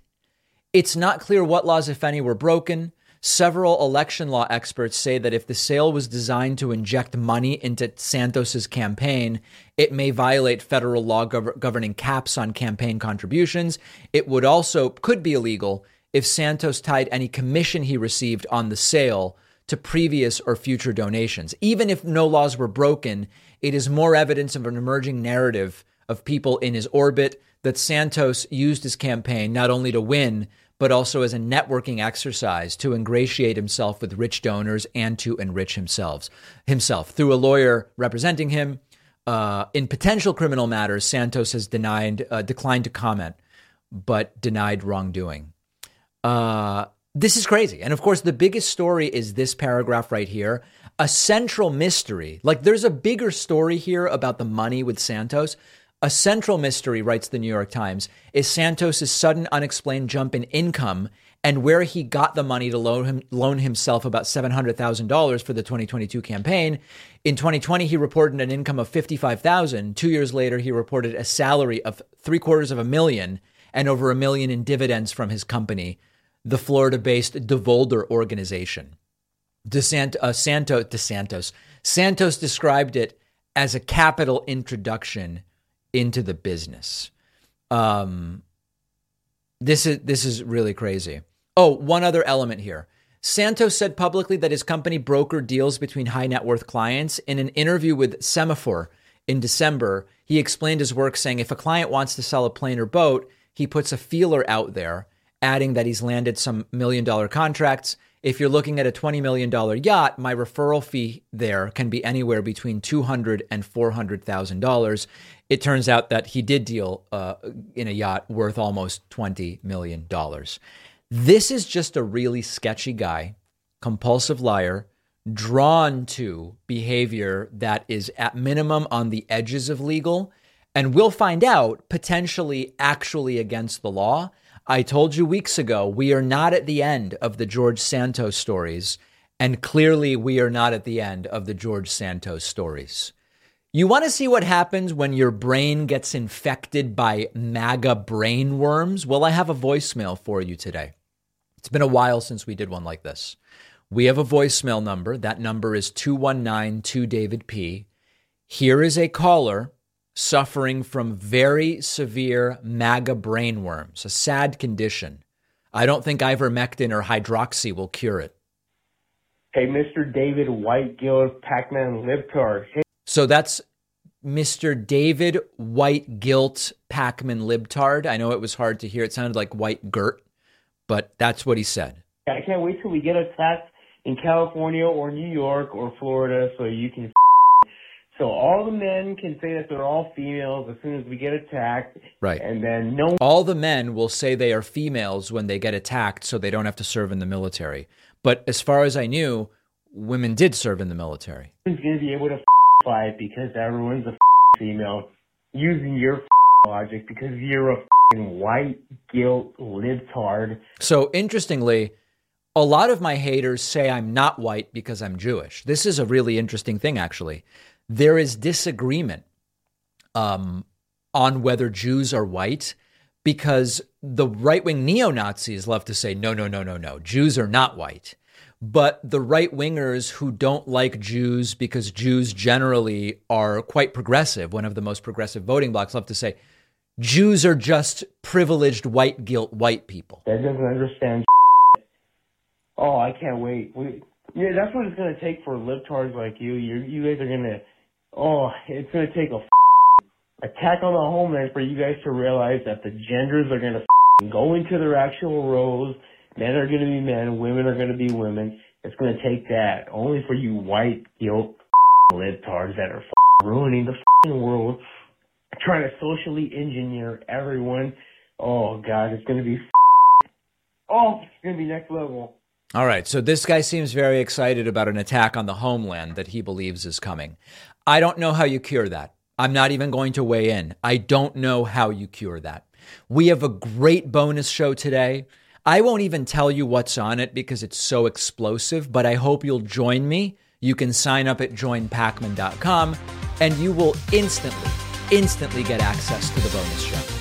It's not clear what laws, if any, were broken. Several election law experts say that if the sale was designed to inject money into Santos's campaign, it may violate federal law gov- governing caps on campaign contributions. It would also could be illegal if Santos tied any commission he received on the sale to previous or future donations. Even if no laws were broken, it is more evidence of an emerging narrative of people in his orbit that Santos used his campaign not only to win, but also as a networking exercise to ingratiate himself with rich donors and to enrich himself. Himself through a lawyer representing him uh, in potential criminal matters, Santos has denied uh, declined to comment, but denied wrongdoing. Uh, this is crazy, and of course, the biggest story is this paragraph right here. A central mystery, like there's a bigger story here about the money with Santos, a central mystery, writes the New York Times, is Santos's sudden unexplained jump in income and where he got the money to loan, him, loan himself about $700,000 for the 2022 campaign. In 2020, he reported an income of 55,000. Two years later, he reported a salary of three quarters of a million and over a million in dividends from his company, the Florida-based Devolder organization. DeSant- uh, Santo, DeSantos. Santos described it as a capital introduction into the business. Um, this is this is really crazy. Oh, one other element here. Santos said publicly that his company brokered deals between high net worth clients. In an interview with Semafor in December, he explained his work, saying if a client wants to sell a plane or boat, he puts a feeler out there, adding that he's landed some million dollar contracts. If you're looking at a $20 million yacht, my referral fee there can be anywhere between $200 and $400,000 it turns out that he did deal uh, in a yacht worth almost $20 million. This is just a really sketchy guy, compulsive liar, drawn to behavior that is at minimum on the edges of legal. And we'll find out potentially actually against the law. I told you weeks ago, we are not at the end of the George Santos stories. And clearly, we are not at the end of the George Santos stories. You want to see what happens when your brain gets infected by MAGA brain worms? Well, I have a voicemail for you today. It's been a while since we did one like this. We have a voicemail number. That number is 2192 David P. Here is a caller suffering from very severe MAGA brainworms, a sad condition. I don't think ivermectin or hydroxy will cure it. Hey, Mr. David White Guild Pakman Libtard. Hey, so that's Mr. David White Guilt Pakman Libtard. I know it was hard to hear. It sounded like White Gert, but that's what he said. I can't wait till we get a attacked in California or New York or Florida so you can. So all the men can say that they're all females as soon as we get attacked. Right. And then no. All the men will say they are females when they get attacked so they don't have to serve in the military. But as far as I knew, women did serve in the military. Who's going to be able to fight because everyone's a female using your logic because you're a white guilt libtard. So interestingly, a lot of my haters say I'm not white because I'm Jewish. This is a really interesting thing, actually. There is disagreement um, on whether Jews are white because the right wing neo Nazis love to say, no, no, no, no, no, Jews are not white. But the right wingers who don't like Jews because Jews generally are quite progressive, one of the most progressive voting blocs, love to say Jews are just privileged white guilt white people. That doesn't understand. *laughs* Oh, I can't wait. We, yeah, that's what it's going to take for libtards like you. You, you guys are going to. Oh, it's going to take a attack on the homeland for you guys to realize that the genders are going to go into their actual roles Men are going to be men, women are going to be women. It's going to take that only for you white guilt libtards that are ruining the world, trying to socially engineer everyone. Oh God, it's going to be. Oh, it's going to be next level. All right, so this guy seems very excited about an attack on the homeland that he believes is coming. I don't know how you cure that. I'm not even going to weigh in. I don't know how you cure that. We have a great bonus show today. I won't even tell you what's on it because it's so explosive, but I hope you'll join me. You can sign up at joinpakman.com and you will instantly instantly get access to the bonus show.